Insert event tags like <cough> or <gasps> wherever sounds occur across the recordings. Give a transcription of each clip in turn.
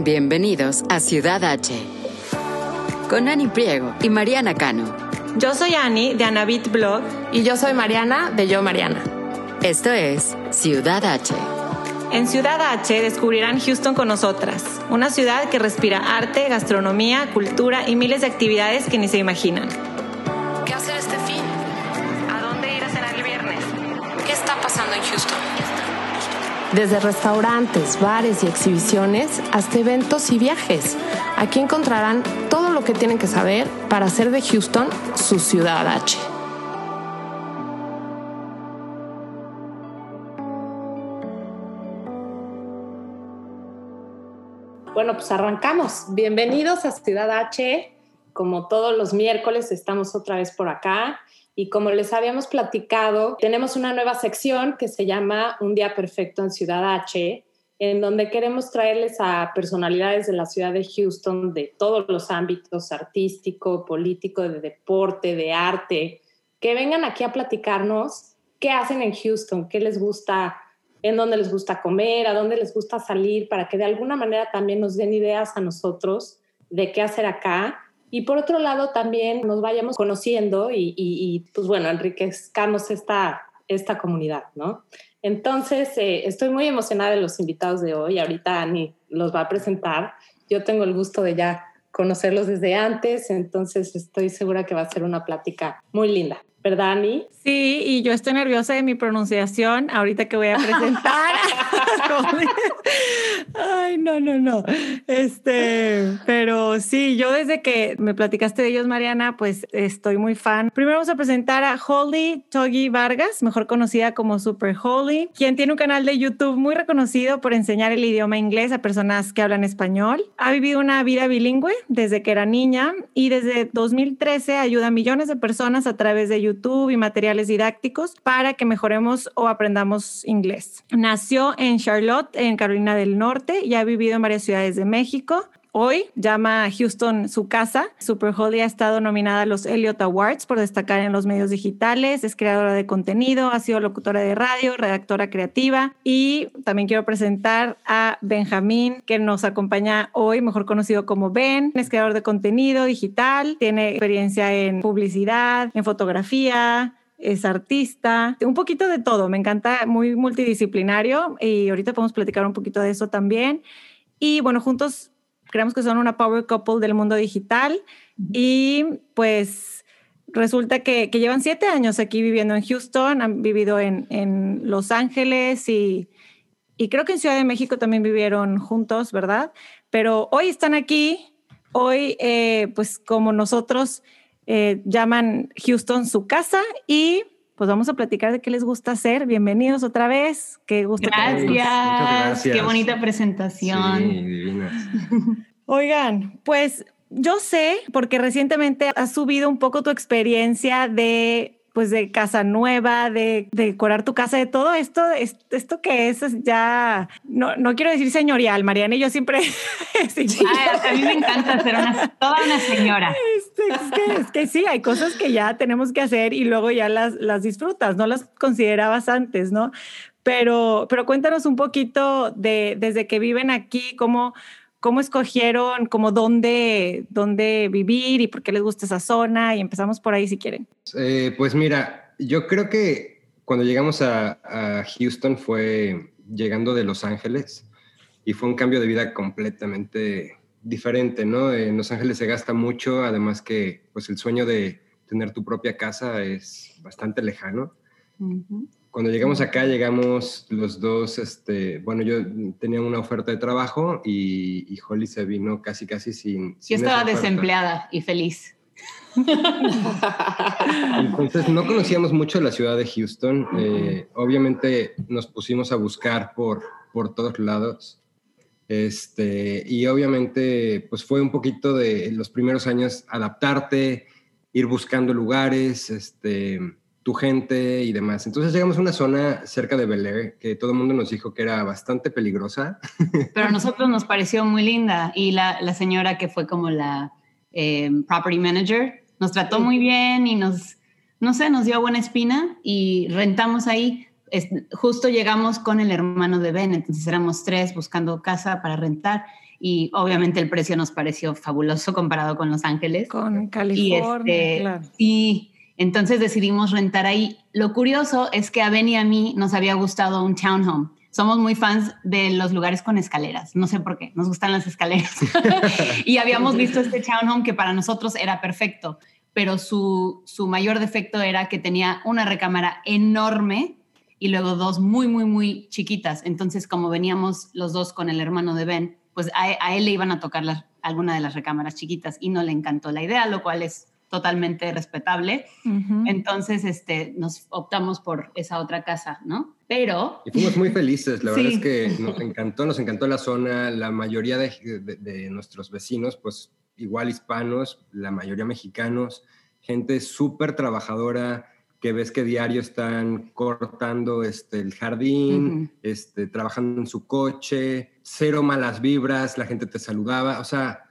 Bienvenidos a Ciudad H. Con Ani Priego y Mariana Cano. Yo soy Ani de Anabit Blog. Y yo soy Mariana de Yo Mariana. Esto es Ciudad H. En Ciudad H descubrirán Houston con nosotras, una ciudad que respira arte, gastronomía, cultura y miles de actividades que ni se imaginan. Desde restaurantes, bares y exhibiciones hasta eventos y viajes. Aquí encontrarán todo lo que tienen que saber para hacer de Houston su ciudad H. Bueno, pues arrancamos. Bienvenidos a Ciudad H. Como todos los miércoles estamos otra vez por acá y como les habíamos platicado, tenemos una nueva sección que se llama Un Día Perfecto en Ciudad H, en donde queremos traerles a personalidades de la ciudad de Houston de todos los ámbitos, artístico, político, de deporte, de arte, que vengan aquí a platicarnos qué hacen en Houston, qué les gusta, en dónde les gusta comer, a dónde les gusta salir, para que de alguna manera también nos den ideas a nosotros de qué hacer acá. Y por otro lado, también nos vayamos conociendo y, y, y pues bueno, enriquezcamos esta, esta comunidad, ¿no? Entonces, eh, estoy muy emocionada de los invitados de hoy. Ahorita Ani los va a presentar. Yo tengo el gusto de ya conocerlos desde antes, entonces estoy segura que va a ser una plática muy linda. ¿Verdad, Ani? Sí, y yo estoy nerviosa de mi pronunciación ahorita que voy a presentar. <laughs> <laughs> Ay, no, no, no. Este, pero sí, yo desde que me platicaste de ellos, Mariana, pues estoy muy fan. Primero vamos a presentar a Holly Togi Vargas, mejor conocida como Super Holly, quien tiene un canal de YouTube muy reconocido por enseñar el idioma inglés a personas que hablan español. Ha vivido una vida bilingüe desde que era niña y desde 2013 ayuda a millones de personas a través de YouTube y materiales didácticos para que mejoremos o aprendamos inglés. Nació en Charlotte, en Carolina del Norte, y ha vivido en varias ciudades de México. Hoy llama a Houston su casa. Super Holly ha estado nominada a los Elliot Awards por destacar en los medios digitales, es creadora de contenido, ha sido locutora de radio, redactora creativa. Y también quiero presentar a Benjamín que nos acompaña hoy, mejor conocido como Ben, es creador de contenido digital, tiene experiencia en publicidad, en fotografía, es artista, un poquito de todo, me encanta, muy multidisciplinario. Y ahorita podemos platicar un poquito de eso también. Y bueno, juntos creemos que son una power couple del mundo digital y pues resulta que, que llevan siete años aquí viviendo en Houston, han vivido en, en Los Ángeles y, y creo que en Ciudad de México también vivieron juntos, ¿verdad? Pero hoy están aquí, hoy eh, pues como nosotros eh, llaman Houston su casa y pues vamos a platicar de qué les gusta hacer. Bienvenidos otra vez. Qué gusto. Gracias. gracias. Qué bonita presentación. Sí. <laughs> Oigan, pues yo sé, porque recientemente has subido un poco tu experiencia de pues de casa nueva, de, de decorar tu casa, de todo esto, es- esto que es, es ya, no, no quiero decir señorial, Mariana y yo siempre, <laughs> sí, Ay, a mí me encanta ser una, toda una señora. Este, es, que, es que sí, hay cosas que ya tenemos que hacer y luego ya las, las disfrutas, no las considerabas antes, ¿no? Pero, pero cuéntanos un poquito de desde que viven aquí, cómo, cómo escogieron, como dónde, dónde vivir y por qué les gusta esa zona y empezamos por ahí si quieren. Eh, pues mira, yo creo que cuando llegamos a, a Houston fue llegando de Los Ángeles y fue un cambio de vida completamente diferente, ¿no? En Los Ángeles se gasta mucho, además que pues el sueño de tener tu propia casa es bastante lejano. Cuando llegamos acá, llegamos los dos, este, bueno, yo tenía una oferta de trabajo y, y Holly se vino casi, casi sin... Yo sin esa estaba desempleada y feliz. <laughs> Entonces no conocíamos mucho la ciudad de Houston. Eh, obviamente nos pusimos a buscar por, por todos lados. Este, y obviamente pues fue un poquito de los primeros años adaptarte, ir buscando lugares, este, tu gente y demás. Entonces llegamos a una zona cerca de Bel Air que todo el mundo nos dijo que era bastante peligrosa. <laughs> Pero a nosotros nos pareció muy linda y la, la señora que fue como la eh, property manager nos trató muy bien y nos, no sé, nos dio buena espina y rentamos ahí. Es- justo llegamos con el hermano de Ben, entonces éramos tres buscando casa para rentar y obviamente el precio nos pareció fabuloso comparado con Los Ángeles. Con California, y este, claro. Y entonces decidimos rentar ahí. Lo curioso es que a Ben y a mí nos había gustado un townhome. Somos muy fans de los lugares con escaleras. No sé por qué, nos gustan las escaleras. <laughs> <laughs> y habíamos visto este townhome que para nosotros era perfecto, pero su, su mayor defecto era que tenía una recámara enorme y luego dos muy, muy, muy chiquitas. Entonces, como veníamos los dos con el hermano de Ben, pues a, a él le iban a tocar las, alguna de las recámaras chiquitas y no le encantó la idea, lo cual es totalmente respetable. Ujú. Entonces, este, nos optamos por esa otra casa, ¿no? Pero Y fuimos muy felices, la Sí. verdad es que <laughs> nos encantó, nos encantó la zona, la mayoría de, de- de nuestros vecinos, pues igual hispanos, la mayoría mexicanos, gente súper trabajadora, que ves que diario están cortando este, el jardín, Ujú. este, trabajando en su coche, cero malas vibras, la gente te saludaba, o sea,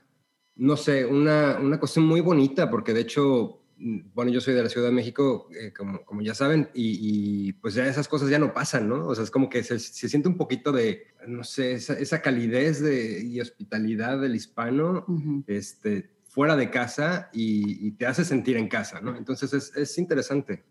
no sé, una, una cuestión muy bonita, porque de hecho, mm, bueno, yo soy de la Ciudad de México, eh, como, como ya saben, y, y, pues ya esas cosas ya no pasan, ¿no? O sea, es como que se, se siente un poquito de, no sé, esa, esa calidez de, y hospitalidad del hispano, este, fuera de casa y, y te hace sentir en casa, ¿no? Entonces es, es interesante.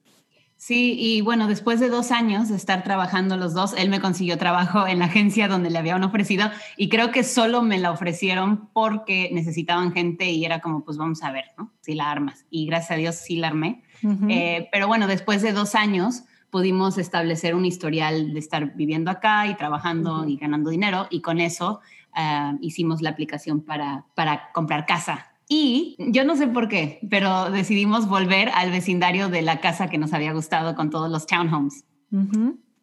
Sí, y bueno, después de dos años de estar trabajando los dos, él me consiguió trabajo en la agencia donde le habían ofrecido y creo que solo me la ofrecieron porque necesitaban gente y era como, pues vamos a ver, ¿no? Si la armas. Y gracias a Dios sí la armé. Eh, pero bueno, después de dos años pudimos establecer un historial de estar viviendo acá y trabajando y ganando dinero y con eso ah, hicimos la aplicación para, para comprar casa. Y yo no sé por qué, pero decidimos volver al vecindario de la casa que nos había gustado con todos los townhomes.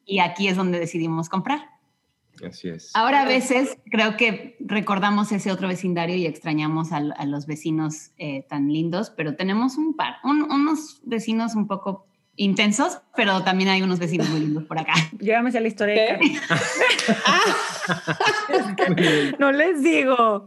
Y aquí es donde decidimos comprar. Así es. Ahora a veces creo que recordamos ese otro vecindario y extrañamos a, a los vecinos eh, tan lindos, pero tenemos un par, un- unos vecinos un poco intensos, pero también hay unos vecinos muy lindos por acá. Yo ya me sé la historia de bien. <laughs> No les digo.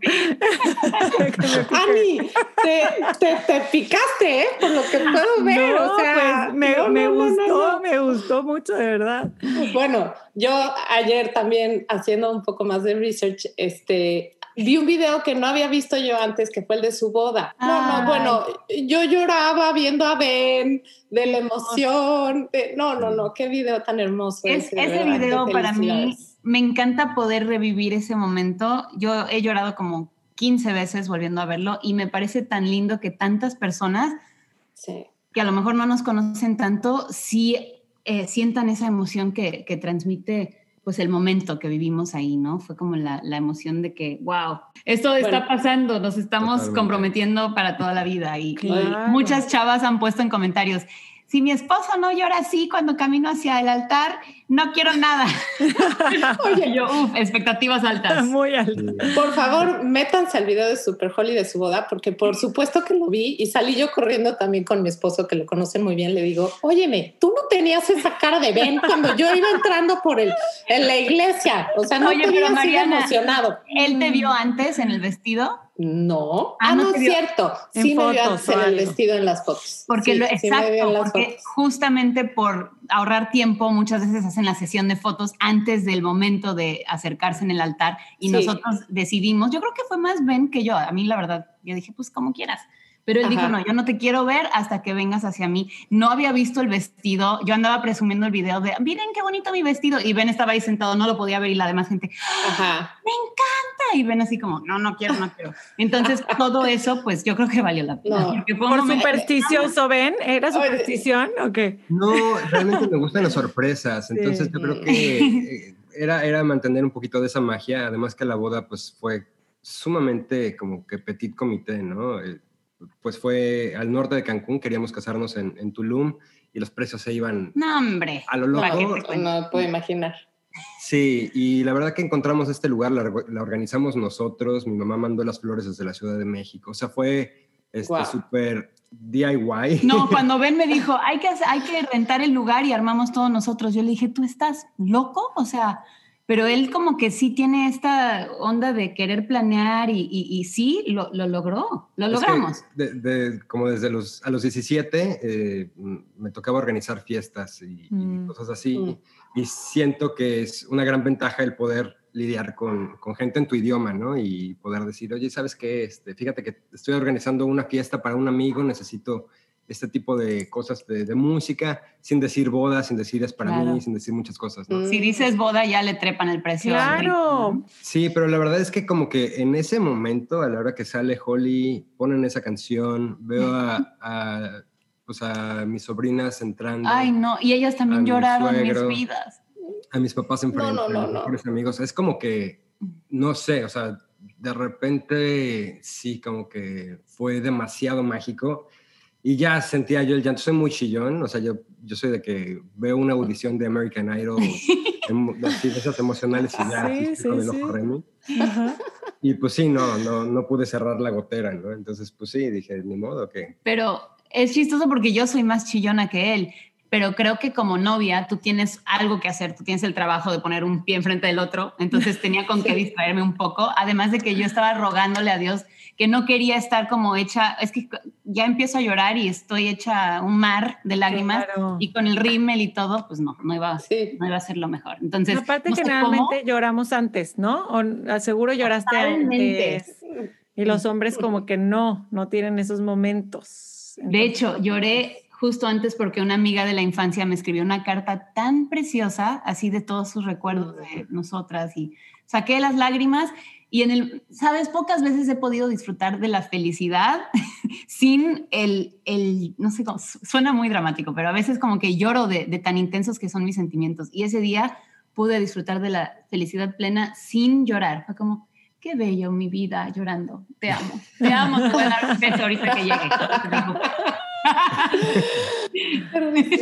Ani, te, te, te picaste, ¿eh? Por lo que puedo ver. No, o sea, pues me, no, me no, no, no, gustó, no. me gustó mucho, de verdad. Bueno, yo ayer también haciendo un poco más de research, este, vi un video que no había visto yo antes, que fue el de su boda. No, no, bueno, yo lloraba viendo a Ben de la emoción. de- no, no, no, qué video tan hermoso. Es- ese, video para mí me encanta poder revivir ese momento. Yo he llorado como 15 veces volviendo a verlo y me parece tan lindo que tantas personas Sí. que a lo mejor no nos conocen tanto, sí eh, sientan esa emoción que, que transmite pues el momento que vivimos ahí, ¿no? Fue como la, la emoción de que, wow, esto está pasando, nos estamos Totalmente. comprometiendo para toda la vida. Y, muchas chavas han puesto en comentarios, si mi esposo no llora así cuando camino hacia el altar, no quiero nada. <laughs> Oye, yo, uff, expectativas altas. <laughs> Muy alto. Por favor, métanse al video de Super Holly de su boda, porque por supuesto que lo vi y salí yo corriendo también con mi esposo, que lo conoce muy bien. Le digo, óyeme, tú no tenías esa cara de Ben cuando yo iba entrando por el, en la iglesia. O sea, no Oye, te pero Mariana, emocionado. ¿Él te vio antes en el vestido? No, Ah, ah, no es cierto. Sí me vio antes en el vestido en las fotos. Porque Sí, lo, exacto, porque fotos. justamente por ahorrar tiempo, muchas veces hacen la sesión de fotos antes del momento de acercarse en el altar y Sí. nosotros decidimos, yo creo que fue más Ben que yo, a mí la verdad, yo dije, pues como quieras. Pero él dijo, Ajá. no, yo no te quiero ver hasta que vengas hacia mí. No había visto el vestido, yo andaba presumiendo el video de, miren qué bonito mi vestido. Y Ben estaba ahí sentado, no lo podía ver y la demás gente, Ajá. me encanta. Y Ben así como, no, no quiero, no quiero. Entonces <laughs> todo eso, pues yo creo que valió la pena. No. Por supersticioso, ¿ven? ¿Era Oye. superstición o qué? No, realmente me gustan las sorpresas, entonces Sí. yo creo que eh, era, era mantener un poquito de esa magia, además que la boda pues fue sumamente como que petit comité, ¿no? Pues fue al norte de Cancún, queríamos casarnos en, en Tulum y los precios se iban No, hombre. a lo ¿Para qué loco. No puedo imaginar. Sí, y la verdad que encontramos este lugar, la, la organizamos nosotros, mi mamá mandó las flores desde la Ciudad de México, o sea, fue este, súper DIY. No, <laughs> cuando Ben me dijo, hay que, hay que rentar el lugar y armamos todos nosotros, yo le dije, ¿tú estás loco? O sea, pero él como que sí tiene esta onda de querer planear y, y- y sí, lo, lo logró, lo Es que logramos. de- de- como desde los, a los 17 eh, me tocaba organizar fiestas y, y Mm. cosas así. Mm. Y siento que es una gran ventaja el poder lidiar con, con, gente en tu idioma, ¿no? Y poder decir, oye, ¿sabes qué? Este, fíjate que estoy organizando una fiesta para un amigo, necesito este tipo de cosas de, música, sin decir boda, sin decir es para mí, sin decir muchas cosas. ¿no? Si dices boda, ya le trepan el precio. Claro. Sí, pero la verdad es que como que en ese momento, a la hora que sale Holly, ponen esa canción, veo a, <laughs> pues a mis sobrinas entrando. Ay, no, y ellas también lloraron mis vidas. A mis papás enfrente, no, no, no, a mis amigos. Es como que, no sé, o sea, de repente sí, como que fue demasiado mágico y ya sentía yo el llanto. Soy muy chillón, o sea, yo, yo soy de que veo una audición de American Idol, <laughs> de esas emocionales y ya, sí, sí, con el ojo Remy. Y pues sí, no, no, no pude cerrar la gotera, ¿no? Entonces, pues sí, dije, ni modo, que. Pero es chistoso porque yo soy más chillona que él pero creo que como novia tú tienes algo que hacer, tú tienes el trabajo de poner un pie enfrente del otro, entonces tenía con qué <laughs> distraerme un poco, además de que yo estaba rogándole a Dios que no quería estar como hecha, es que ya empiezo a llorar y estoy hecha un mar de lágrimas y con el rímel y todo, pues no, no iba, no iba a ser lo mejor. Entonces, aparte generalmente lloramos antes, ¿no? O, seguro lloraste antes. Y los hombres como que no, no tienen esos momentos. de hecho, lloré justo antes porque una amiga de la infancia me escribió una carta tan preciosa, así de todos sus recuerdos de nosotras y saqué las lágrimas y en el, sabes, pocas veces he podido disfrutar de la felicidad <laughs> sin el, el, no sé, cómo, suena muy dramático, pero a veces como que lloro de, de, tan intensos que son mis sentimientos. Y ese día pude disfrutar de la felicidad plena sin llorar. Fue como, qué bello mi vida llorando. Te amo. Te amo. Te voy a dar un beso ahorita que llegue.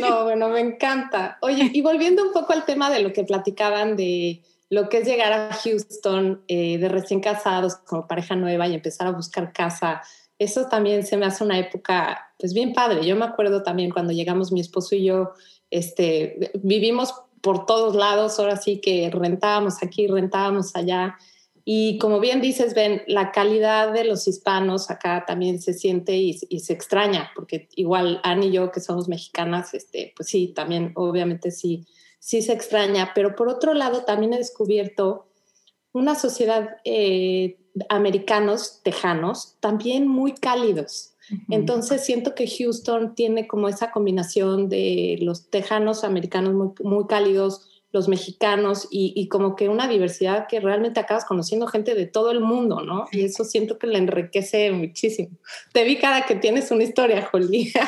<laughs> no, bueno, me encanta. Oye, y volviendo un poco al tema de lo que platicaban de lo que es llegar a Houston eh, de recién casados como pareja nueva y empezar a buscar casa, eso también se me hace una época pues bien padre. Yo me acuerdo también cuando llegamos mi esposo y yo, este, vivimos por todos lados, ahora sí que rentábamos aquí, rentábamos allá. Y como bien dices, Ben, la calidad de los hispanos acá también se siente y, se extraña, porque igual Annie y yo, que somos mexicanas, este, pues sí, también obviamente sí sí se extraña, pero por otro lado también he descubierto una sociedad eh, americanos, tejanos, también muy cálidos. Entonces siento que Houston tiene como esa combinación de los tejanos americanos muy, muy cálidos, los mexicanos y, como que una diversidad que realmente acabas conociendo gente de todo el mundo, ¿no? Y eso siento que le enriquece muchísimo. Te vi cara que tienes una historia, Jolie. <laughs>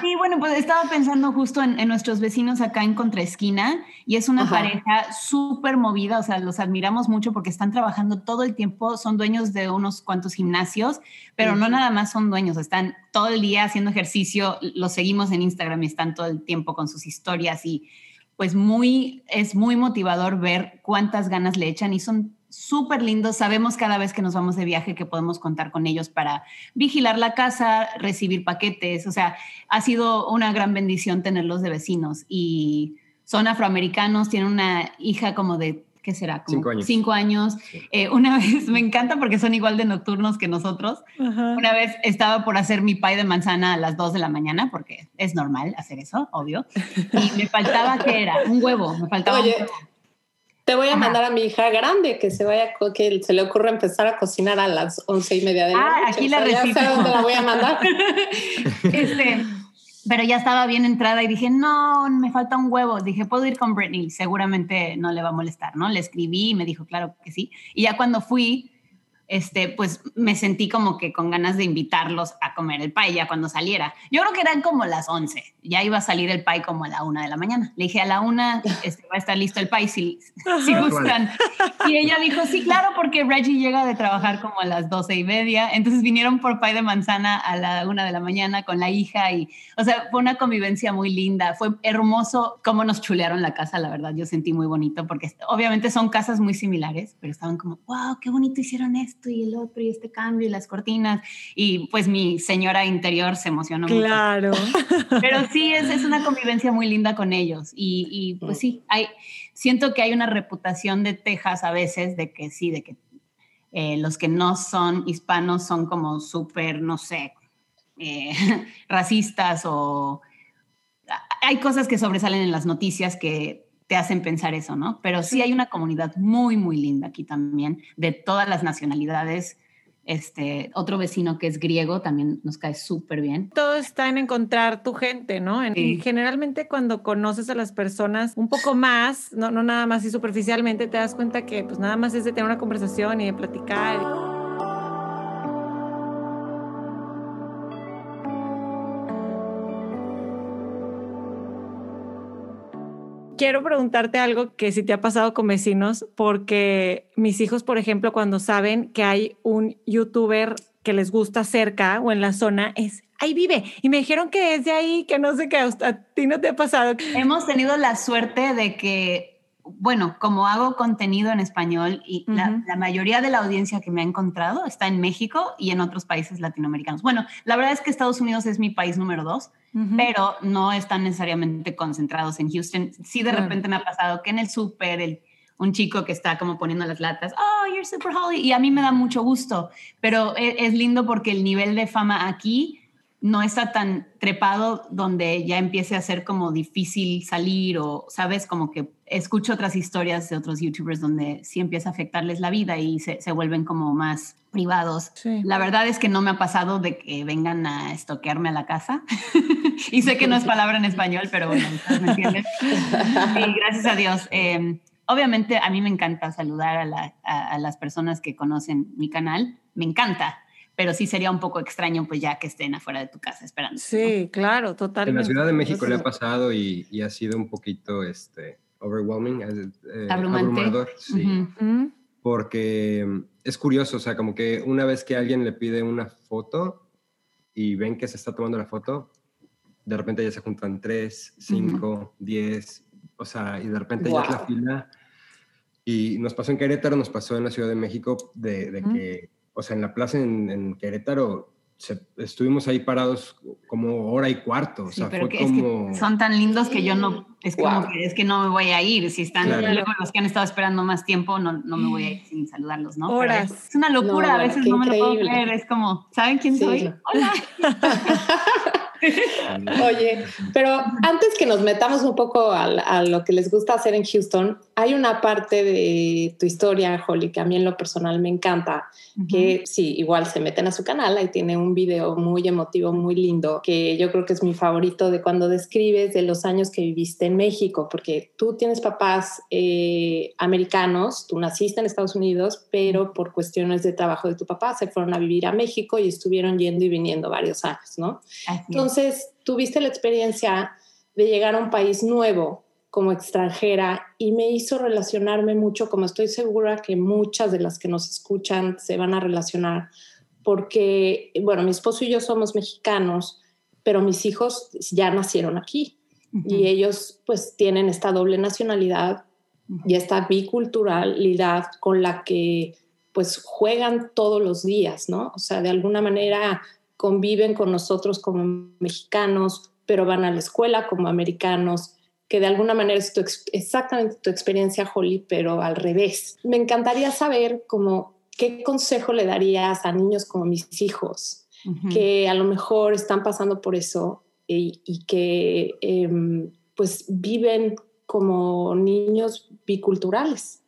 Sí, bueno, pues estaba pensando justo en, nuestros vecinos acá en Contraesquina y es una pareja súper movida, o sea, los admiramos mucho porque están trabajando todo el tiempo, son dueños de unos cuantos gimnasios, pero no nada más son dueños, están todo el día haciendo ejercicio, los seguimos en Instagram y están todo el tiempo con sus historias y pues muy, es muy motivador ver cuántas ganas le echan y son súper lindos. Sabemos cada vez que nos vamos de viaje que podemos contar con ellos para vigilar la casa, recibir paquetes. O sea, ha sido una gran bendición tenerlos de vecinos y son afroamericanos, tienen una hija como de ¿qué será? cinco años. Cinco años. Eh, una <laughs> vez, me encanta porque son igual de nocturnos que nosotros. Una vez estaba por hacer mi pie de manzana a las dos de la mañana, porque es normal hacer eso, obvio. Y me faltaba, ¿qué era? Un huevo, me faltaba un huevo. Te voy a mandar a mi hija grande que se vaya, que se le ocurra empezar a cocinar a las once y media de la ah, noche. aquí la receta. Ya sé dónde la voy a mandar. <laughs> este, pero ya estaba bien entrada y dije, no, me falta un huevo. Dije, puedo ir con Britney, seguramente no le va a molestar, ¿no? Le escribí y me dijo, claro que sí. Y ya cuando fui, este, pues me sentí como que con ganas de invitarlos a comer el pie ya cuando saliera. Yo creo que eran como las 11, ya iba a salir el pie como a la una de la mañana. Le dije a la una, <laughs> este, va a estar listo el pie si, si gustan. Y ella dijo, sí, claro, porque Reggie llega de trabajar como a las doce y media. Entonces vinieron por pie de manzana a la una de la mañana con la hija y, o sea, fue una convivencia muy linda. Fue hermoso cómo nos chulearon la casa, la verdad. Yo sentí muy bonito porque obviamente son casas muy similares, pero estaban como, wow, qué bonito hicieron esto y el otro y este cambio y las cortinas. Y pues mi señora interior se emocionó claro. mucho. <laughs> Pero sí, es, es, una convivencia muy linda con ellos. Y, y, pues sí, hay, siento que hay una reputación de Texas a veces de que sí, de que eh, los que no son hispanos son como súper, no sé, eh, <laughs> racistas o... Hay cosas que sobresalen en las noticias que te hacen pensar eso, ¿no? Pero sí hay una comunidad muy, muy linda aquí también, de todas las nacionalidades. Este, otro vecino que es griego también nos cae súper bien. Todo está en encontrar tu gente, ¿no? En- Sí. Generalmente cuando conoces a las personas un poco más, no, no nada más y superficialmente, te das cuenta que pues nada más es de tener una conversación y de platicar. Quiero preguntarte algo que si te ha pasado con vecinos, porque mis hijos, por ejemplo, cuando saben que hay un youtuber que les gusta cerca o en la zona, es ahí vive. Y me dijeron que es de ahí, que no sé qué, a ti no te ha pasado. Hemos tenido la suerte de que, bueno, como hago contenido en español y la, mayoría de la audiencia que me ha encontrado está en México y en otros países latinoamericanos. Bueno, la verdad es que Estados Unidos es mi país número dos, pero no están necesariamente concentrados en Houston. Sí, de repente me ha pasado que en el súper, el- un chico que está como poniendo las latas, oh, you're super Holly, y a mí me da mucho gusto, pero e- es, lindo porque el nivel de fama aquí no está tan trepado donde ya empiece a ser como difícil salir o, sabes, como que escucho otras historias de otros youtubers donde sí empieza a afectarles la vida y se, se vuelven como más privados. Sí. La verdad es que no me ha pasado de que vengan a estoquearme a la casa. <laughs> y sé que no es palabra en español, pero bueno, me entienden. Y gracias a Dios. eh, obviamente a mí me encanta saludar a, la- a- a las personas que conocen mi canal. Me encanta. Pero sí sería un poco extraño pues ya que estén afuera de tu casa esperando. Sí, claro, En totalmente. la Ciudad de México le ha pasado y, y ha sido un poquito este, overwhelming, eh, Abrumante. abrumador, sí. Ujú. ujú. porque mm, es curioso, o sea, como que una vez que alguien le pide una foto y ven que se está tomando la foto, de repente ya se juntan tres, cinco, diez, o sea, y de repente ya es la Wow. fila. Y nos pasó en Querétaro, nos pasó en la Ciudad de México, de, de Ujú. que, o sea, en la plaza en, en Querétaro, se- estuvimos ahí parados como hora y cuarto, o Sí, sea, pero fue que, es como... que son tan lindos que yo no, es como Wow. que es que no me voy a ir. Si están Claro. luego los que han estado esperando más tiempo, no, no me voy a ir sin saludarlos, ¿no? Horas. es, es una locura, No, a veces no me lo puedo increíble. creer. Es como, ¿saben quién Sí, soy? <laughs> Hola. <laughs> <laughs> Oye, pero antes que nos metamos un poco al- a, lo que les gusta hacer en Houston, hay una parte de tu historia, Holly, que a mí en lo personal me encanta, que sí, igual se meten a su canal, ahí tiene un video muy emotivo, muy lindo, que yo creo que es mi favorito de cuando describes de los años que viviste en México, porque tú tienes papás eh, americanos, tú naciste en Estados Unidos, pero por cuestiones de trabajo de tu papá se fueron a vivir a México y estuvieron yendo y viniendo varios años, ¿no? Así es. Entonces, tuviste la experiencia de llegar a un país nuevo como extranjera y me hizo relacionarme mucho, como estoy segura que muchas de las que nos escuchan se van a relacionar, porque, bueno, mi esposo y yo somos mexicanos, pero mis hijos ya nacieron aquí y ellos pues tienen esta doble nacionalidad y esta biculturalidad con la que pues juegan todos los días, ¿no? O sea, de alguna manera conviven con nosotros como mexicanos, pero van a la escuela como americanos, que de alguna manera es tu ex- exactamente tu experiencia, Holly, pero al revés. Me encantaría saber como qué consejo le darías a niños como mis hijos, que a lo mejor están pasando por eso y, y que em, pues viven como niños biculturales.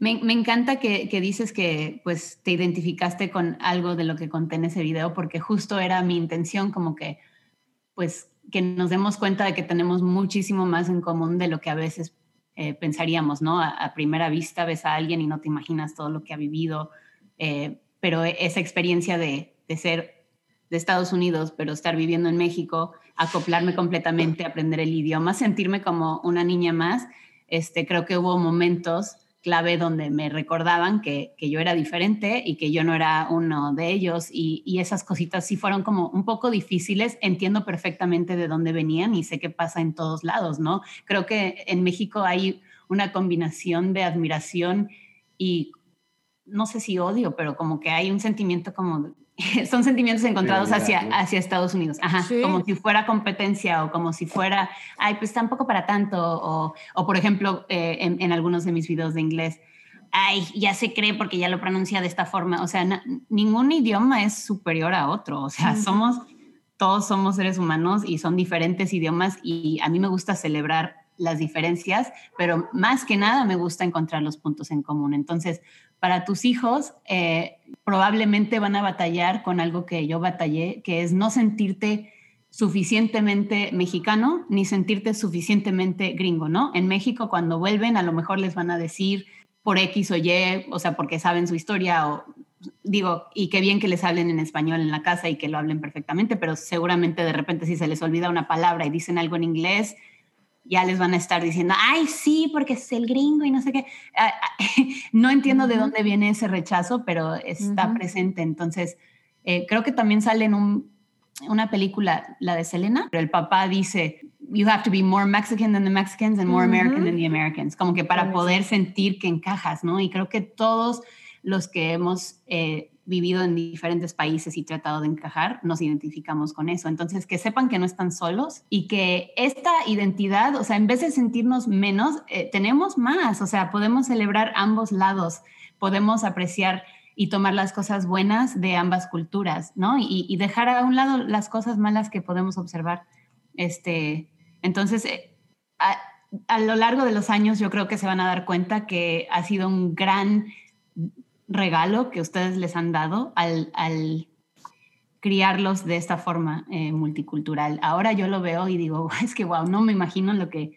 Me, encanta que, dices que pues te identificaste con algo de lo que conté en ese video porque justo era mi intención como que pues que nos demos cuenta de que tenemos muchísimo más en común de lo que a veces eh, pensaríamos, ¿no? A, a primera vista ves a alguien y no te imaginas todo lo que ha vivido, eh, pero e- esa experiencia de, de ser de Estados Unidos, pero estar viviendo en México, acoplarme completamente, aprender el idioma, sentirme como una niña más, este, creo que hubo momentos clave donde me recordaban que, que yo era diferente y que yo no era uno de ellos y, y esas cositas sí fueron como un poco difíciles. Entiendo perfectamente de dónde venían y sé que pasa en todos lados, ¿no? Creo que en México hay una combinación de admiración y no sé si odio, pero como que hay un sentimiento como <laughs> son sentimientos encontrados hacia, hacia Estados Unidos, Ajá, Sí. como si fuera competencia o como si fuera, ay, pues tampoco para tanto, o, o por ejemplo, eh, en, en algunos de mis videos de inglés, ay, ya se cree porque ya lo pronuncia de esta forma, o sea, na- ningún idioma es superior a otro, o sea, somos, todos somos seres humanos y son diferentes idiomas y a mí me gusta celebrar las diferencias, pero más que nada me gusta encontrar los puntos en común. Entonces, para tus hijos, eh, probablemente van a batallar con algo que yo batallé, que es no sentirte suficientemente mexicano ni sentirte suficientemente gringo, ¿no? En México cuando vuelven a lo mejor les van a decir por X o Y, o sea, porque saben su historia o digo, y qué bien que les hablen en español en la casa y que lo hablen perfectamente, pero seguramente de repente si se les olvida una palabra y dicen algo en inglés, ya les van a estar diciendo, ay, sí, porque es el gringo y no sé qué. Ah, ah, <laughs> no entiendo de dónde viene ese rechazo, pero está presente. Entonces, eh, creo que también sale en un, una película, la de Selena, pero el papá dice, you have to be more Mexican than the Mexicans and more American than the Americans, como que para poder sentir que encajas, ¿no? Y creo que todos los que hemos eh, vivido en diferentes países y tratado de encajar, nos identificamos con eso. Entonces, que sepan que no están solos y que esta identidad, o sea, en vez de sentirnos menos, eh, tenemos más, o sea, podemos celebrar ambos lados, podemos apreciar y tomar las cosas buenas de ambas culturas, ¿no? Y, dejar a un lado las cosas malas que podemos observar. Este, entonces, eh, a, a lo largo de los años yo creo que se van a dar cuenta que ha sido un gran regalo que ustedes les han dado al, criarlos de esta forma eh, multicultural. Ahora yo lo veo y digo, <laughs> es que, wow, no me imagino lo que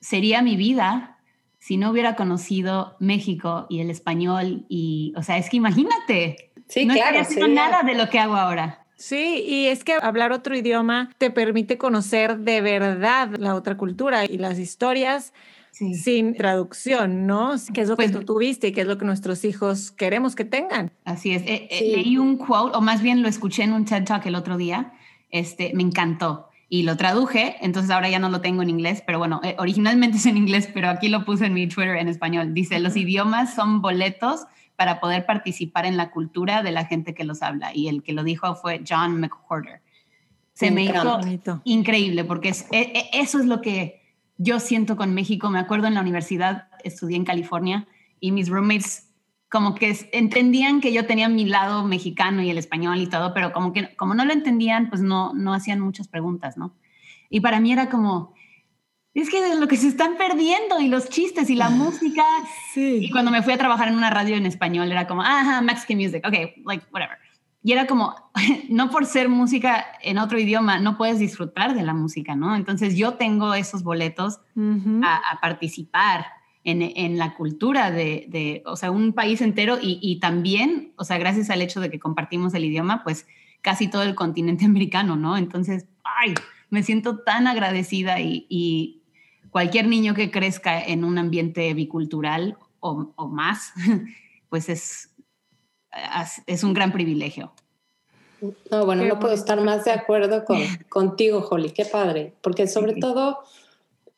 sería mi vida si no hubiera conocido México y el español. Y, o sea, es que imagínate, sí, no claro, estaría nada de lo que hago ahora. Sí, y es que hablar otro idioma te permite conocer de verdad la otra cultura y las historias sin traducción, ¿no? ¿Qué es lo que pues tú tuviste y qué es lo que nuestros hijos queremos que tengan? Así es. Eh, eh, leí un quote, o más bien lo escuché en un TED Talk el otro día, este, me encantó y lo traduje, entonces ahora ya no lo tengo en inglés, pero bueno, eh, originalmente es en inglés, pero aquí lo puse en mi Twitter en español. Dice, los idiomas son boletos para poder participar en la cultura de la gente que los habla. Y el que lo dijo fue John McWhorter. Se me, hizo increíble porque es, eso es lo que yo siento con México. Me acuerdo en la universidad, estudié en California y mis roommates como que entendían que yo tenía mi lado mexicano y el español y todo, pero como que como no lo entendían, pues no, no hacían muchas preguntas, ¿no? Y para mí era como, es que es lo que se están perdiendo y los chistes y la <laughs> música. Sí. Y cuando me fui a trabajar en una radio en español era como, ajá, Mexican music, ok, like, whatever. Y era como, <laughs> no por ser música en otro idioma, no puedes disfrutar de la música, ¿no? Entonces yo tengo esos boletos a, participar en, en, la cultura de, de, o sea, un país entero y, y, también, o sea, gracias al hecho de que compartimos el idioma, pues casi todo el continente <laughs> americano, ¿no? Entonces, ay, me siento tan agradecida y, y cualquier niño que crezca en un ambiente bicultural o, o más, <laughs> pues es, es un gran privilegio. No, bueno, no puedo estar más de acuerdo con, <laughs> contigo, Holly, qué padre, porque sobre todo,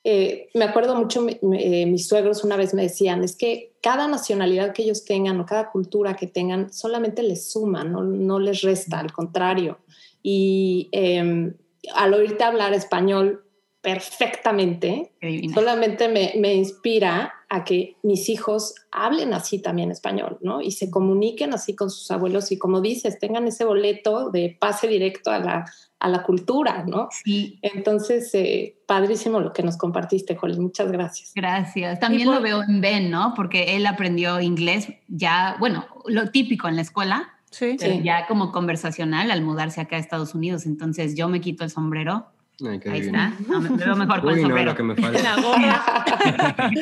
eh, me acuerdo mucho, eh, mis suegros una vez me decían, es que cada nacionalidad que ellos tengan o cada cultura que tengan solamente les suma, no, no les resta, al contrario. Y eh, al oírte hablar español, perfectamente. Solamente me, me, inspira a que mis hijos hablen así también español, ¿no? Y se comuniquen así con sus abuelos y como dices, tengan ese boleto de pase directo a la, a la cultura, ¿no? Sí. Entonces, eh, padrísimo lo que nos compartiste, Jolín. Muchas gracias. Gracias. También lo veo en Ben, ¿no? Porque él aprendió inglés ya, bueno, lo típico en la escuela. Sí. sí. ya como conversacional al mudarse acá a Estados Unidos. Entonces yo me quito el sombrero Ahí está. me veo mejor con el sombrero. que me falta. <laughs>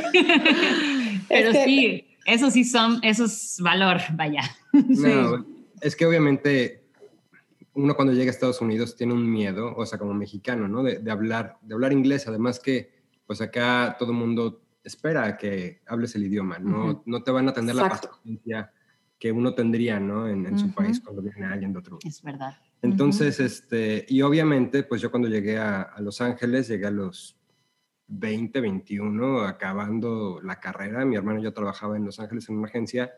<laughs> Pero sí, eso sí son, eso es valor, vaya. <laughs> No, es que obviamente uno cuando llega a Estados Unidos tiene un miedo, o sea, como mexicano, ¿no? De, de hablar, de hablar inglés. Además que, pues acá todo el mundo espera que hables el idioma, ¿no? No te van a tener la paciencia que uno tendría, ¿no? En, en su país cuando viene alguien de otro. Es verdad. Entonces, este, y obviamente, pues yo cuando llegué a, Los Ángeles, llegué a los 20, 21, acabando la carrera. Mi hermano ya trabajaba en Los Ángeles en una agencia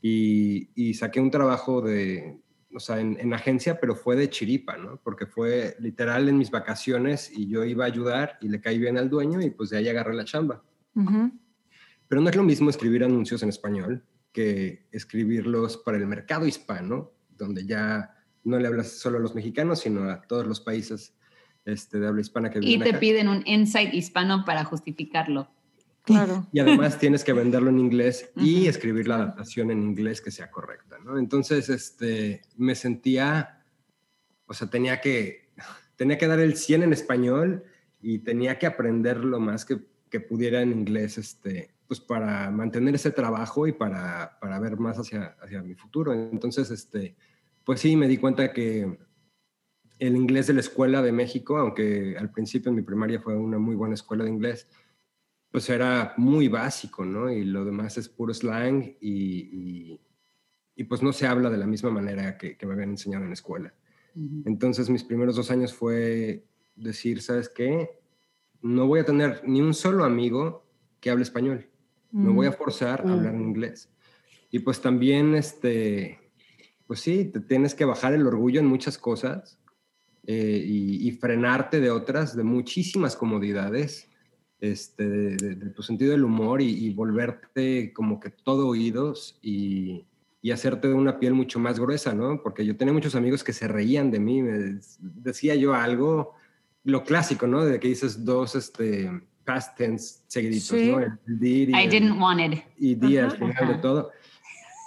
y, saqué un trabajo de, o sea, en, agencia, pero fue de chiripa, ¿no? Porque fue literal en mis vacaciones y yo iba a ayudar y le caí bien al dueño y pues de ahí agarré la chamba. Pero no es lo mismo escribir anuncios en español que escribirlos para el mercado hispano, donde ya no le hablas solo a los mexicanos, sino a todos los países este, de habla hispana que Y viven te acá. piden un insight hispano para justificarlo. Claro. Y además tienes que venderlo en inglés y escribir la adaptación en inglés que sea correcta, ¿no? Entonces, este, me sentía, o sea, tenía que, tenía que dar el 100 en español y tenía que aprender lo más que, que pudiera en inglés, este, pues para mantener ese trabajo y para, para ver más hacia, hacia mi futuro. Entonces, este, pues sí, me di cuenta que el inglés de la escuela de México, aunque al principio en mi primaria fue una muy buena escuela de inglés, pues era muy básico, ¿no? Y lo demás es puro slang y, y- y, pues no se habla de la misma manera que, que me habían enseñado en la escuela. Ujú. Entonces mis primeros dos años fue decir, ¿sabes qué? No voy a tener ni un solo amigo que hable español. Me voy a forzar a hablar en inglés. Y pues también, este, pues sí, te tienes que bajar el orgullo en muchas cosas eh, y, y frenarte de otras, de muchísimas comodidades, este, de, de- de tu sentido del humor y, y volverte como que todo oídos y, y hacerte de una piel mucho más gruesa, ¿no? Porque yo tenía muchos amigos que se reían de mí, me decía yo algo, lo clásico, ¿no? De que dices dos, este, past tense seguiditos, Sí. ¿no? El did y I el- didn't want it. y di al Ajá. final de Ajá. todo.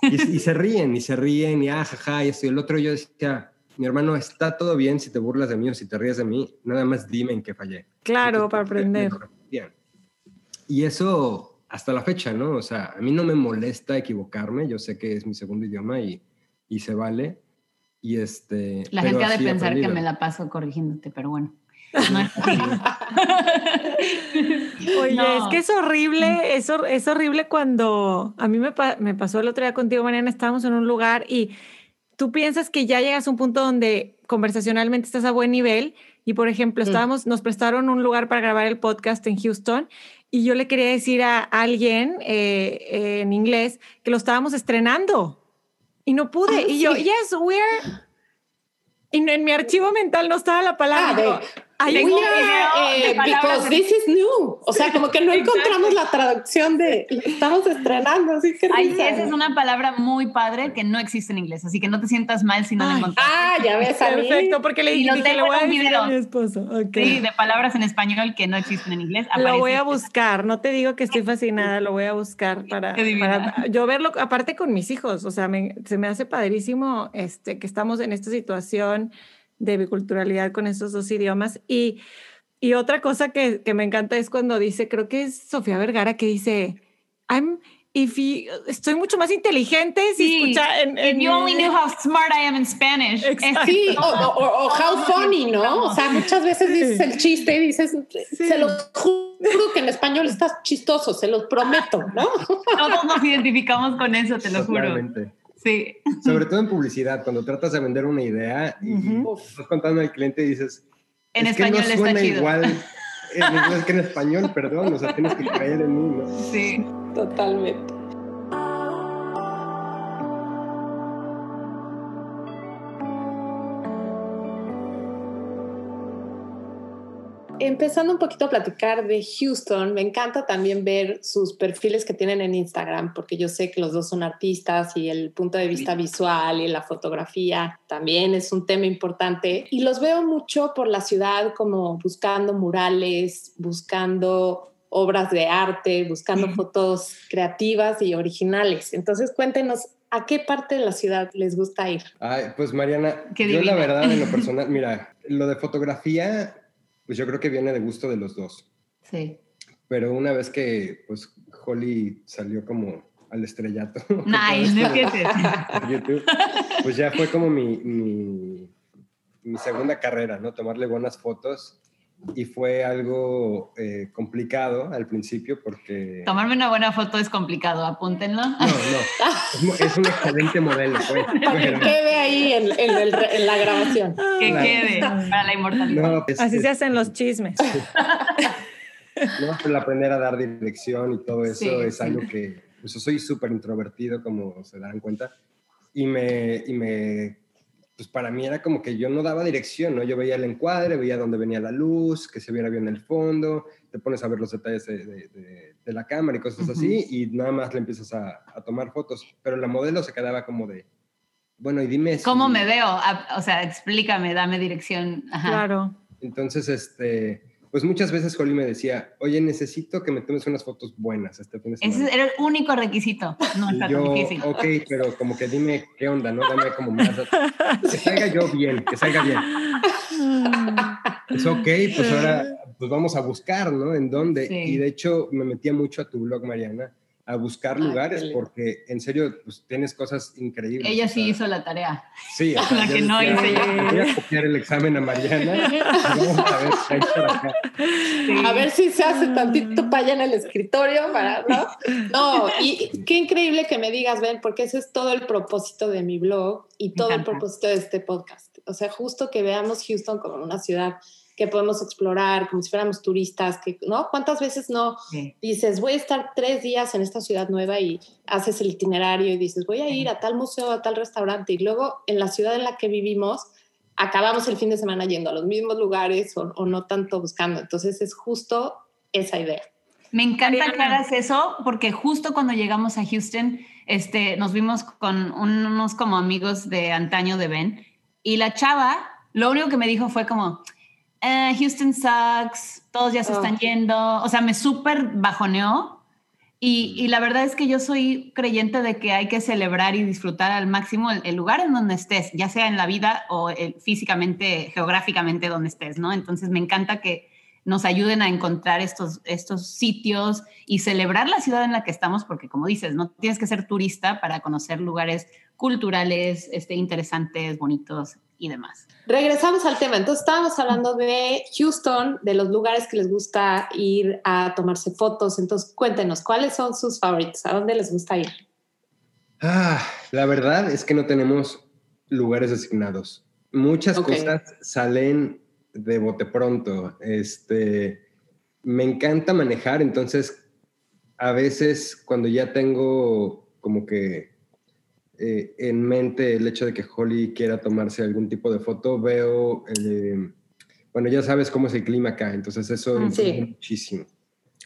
Y, y se ríen, y se ríen, y ah, jaja, y esto y el otro. Yo decía, mi hermano, está todo bien si te burlas de mí o si te ríes de mí, nada más dime en qué fallé. Claro, Entonces, para aprender. Y eso hasta la fecha, ¿no? O sea, a mí no me molesta equivocarme, yo sé que es mi segundo idioma y, y se vale. Y este, La gente ha de pensar que me la paso corrigiéndote, pero bueno. No <laughs> es así. <laughs> Oye, No. es que es horrible, es, hor- es horrible cuando a mí me, pa- me pasó el otro día contigo, Mariana, estábamos en un lugar y tú piensas que ya llegas a un punto donde conversacionalmente estás a buen nivel y, por ejemplo, estábamos, nos prestaron un lugar para grabar el podcast en Houston y yo le quería decir a alguien eh, eh, en inglés que lo estábamos estrenando y no pude. Ah, y yo, sí. yes, we're... Y en, mi archivo mental no estaba la palabra. Ah, de- Yo, "Ay, Tengo We un are, video de eh, because this is new. O sea, como que no <laughs> encontramos la traducción de lo estamos estrenando, así que Ay, esa es una palabra muy padre que no existe en inglés, así que no te sientas mal si no la Ay. encuentras. Ah, ya ves a mí. Perfecto, porque le dije, lo dije, tengo le voy a decir a mi esposo. Ok. Sí, de palabras en español que no existen en inglés. Lo voy a buscar, no te digo que estoy <laughs> fascinada, lo voy a buscar para, para yo verlo, aparte con mis hijos, o sea, me- se me hace padrísimo este, que estamos en esta situación de biculturalidad con esos dos idiomas. Y, y otra cosa que, que me encanta es cuando dice, creo que es Sofía Vergara, que dice, I'm, if you- estoy mucho más inteligente si Sí, escucha en, If en- you only knew how smart I am in Spanish. Exacto. Sí, o, o- o- how funny, ¿no? O sea, muchas veces dices Sí. el chiste y dices, Sí. se los juro que en español estás chistoso, se los prometo, ¿no? Todos nos identificamos con eso, te lo juro. Totalmente. Sí. Sobre todo en publicidad, cuando tratas de vender una idea y estás contando al cliente y dices, En es que español no está suena chido. igual en inglés que en <laughs> español, perdón, o sea, tienes que creer en mí, ¿no? Sí. Totalmente. Empezando un poquito a platicar de Houston, me encanta también ver sus perfiles que tienen en Instagram, porque yo sé que los dos son artistas y el punto de vista visual y la fotografía también es un tema importante. Y los veo mucho por la ciudad como buscando murales, buscando obras de arte, buscando fotos creativas y originales. Entonces cuéntenos, ¿a qué parte de la ciudad les gusta ir? Ay, pues Mariana, Qué yo la verdad en lo <laughs> personal, mira, lo de fotografía, pues yo creo que viene de gusto de los dos. Sí. Pero una vez que pues Holly salió como al estrellato <laughs> Nice, no por YouTube, pues ya fue como mi, mi, mi segunda carrera, ¿no? Tomarle buenas fotos. Y fue algo eh, complicado al principio porque... Tomarme una buena foto es complicado, apúntenlo. No, no, es, un excelente modelo, pues. <laughs> Para que pero- quede ahí en, en el- en la grabación. Que Claro. quede para la inmortalidad. no, es- Así es- se hacen los chismes. <laughs> ¿no? El aprender a dar dirección y todo eso Sí, es sí. algo que, pues yo soy súper introvertido, como se darán cuenta, y me, y me, pues para mí era como que yo no daba dirección, ¿no? Yo veía el encuadre, veía dónde venía la luz, que se viera bien el fondo, te pones a ver los detalles de, de- de- de la cámara y cosas así, y nada más le empiezas a, a tomar fotos, pero la modelo se quedaba como de, bueno, y dime... si- ¿Cómo me veo? Ah, O sea, explícame, dame dirección. Ajá. Claro. Entonces, este, pues muchas veces Holly me decía, oye, necesito que me tomes unas fotos buenas este fin de semana. Ese era el único requisito. No Y está yo, difícil. ok, pero como que dime qué onda, ¿no? Dame como más. Que salga yo bien, que salga bien. Es ok, pues ahora pues vamos a buscar, ¿no? En dónde. Sí. Y de hecho me metía mucho a tu blog, Mariana, a buscar Ay, lugares, qué lindo. porque en serio, pues tienes cosas increíbles. Ella o sí sea, hizo la tarea. Sí, <laughs> o sea, la que no hice yo. Voy a copiar el examen a Mariana. <laughs> Vamos a ver qué hay por acá. A ver si se hace tantito para allá en el escritorio, para, ¿no? No, y qué increíble que me digas, ven, porque ese es todo el propósito de mi blog y todo el propósito de este podcast. O sea, justo que veamos Houston como una ciudad que podemos explorar, como si fuéramos turistas, que, ¿no? ¿Cuántas veces no Sí. dices, voy a estar tres días en esta ciudad nueva y haces el itinerario y dices, voy a ir a tal museo, a tal restaurante y luego en la ciudad en la que vivimos acabamos el fin de semana yendo a los mismos lugares o, o no tanto buscando. Entonces es justo esa idea. Me encanta que hagas eso porque justo cuando llegamos a Houston, este, nos vimos con unos como amigos de antaño de Ben y la chava, lo único que me dijo fue como, "Eh, Houston sucks, todos ya se Oh. están yendo, o sea, me súper bajoneó y, y la verdad es que yo soy creyente de que hay que celebrar y disfrutar al máximo el, el lugar en donde estés, ya sea en la vida o eh, físicamente, geográficamente donde estés, ¿no? Entonces me encanta que nos ayuden a encontrar estos, estos sitios y celebrar la ciudad en la que estamos, porque como dices, no tienes que ser turista para conocer lugares culturales, este, interesantes, bonitos y demás. Regresamos al tema. Entonces estábamos hablando de Houston, de los lugares que les gusta ir a tomarse fotos. Entonces cuéntenos, ¿cuáles son sus favoritos? ¿A dónde les gusta ir? Ah, la verdad es que no tenemos lugares asignados. Muchas cosas salen de bote pronto. Este, me encanta manejar, entonces a veces cuando ya tengo como que eh, en mente el hecho de que Holly quiera tomarse algún tipo de foto, veo, eh, bueno, ya sabes cómo es el clima acá, entonces eso influye sí. muchísimo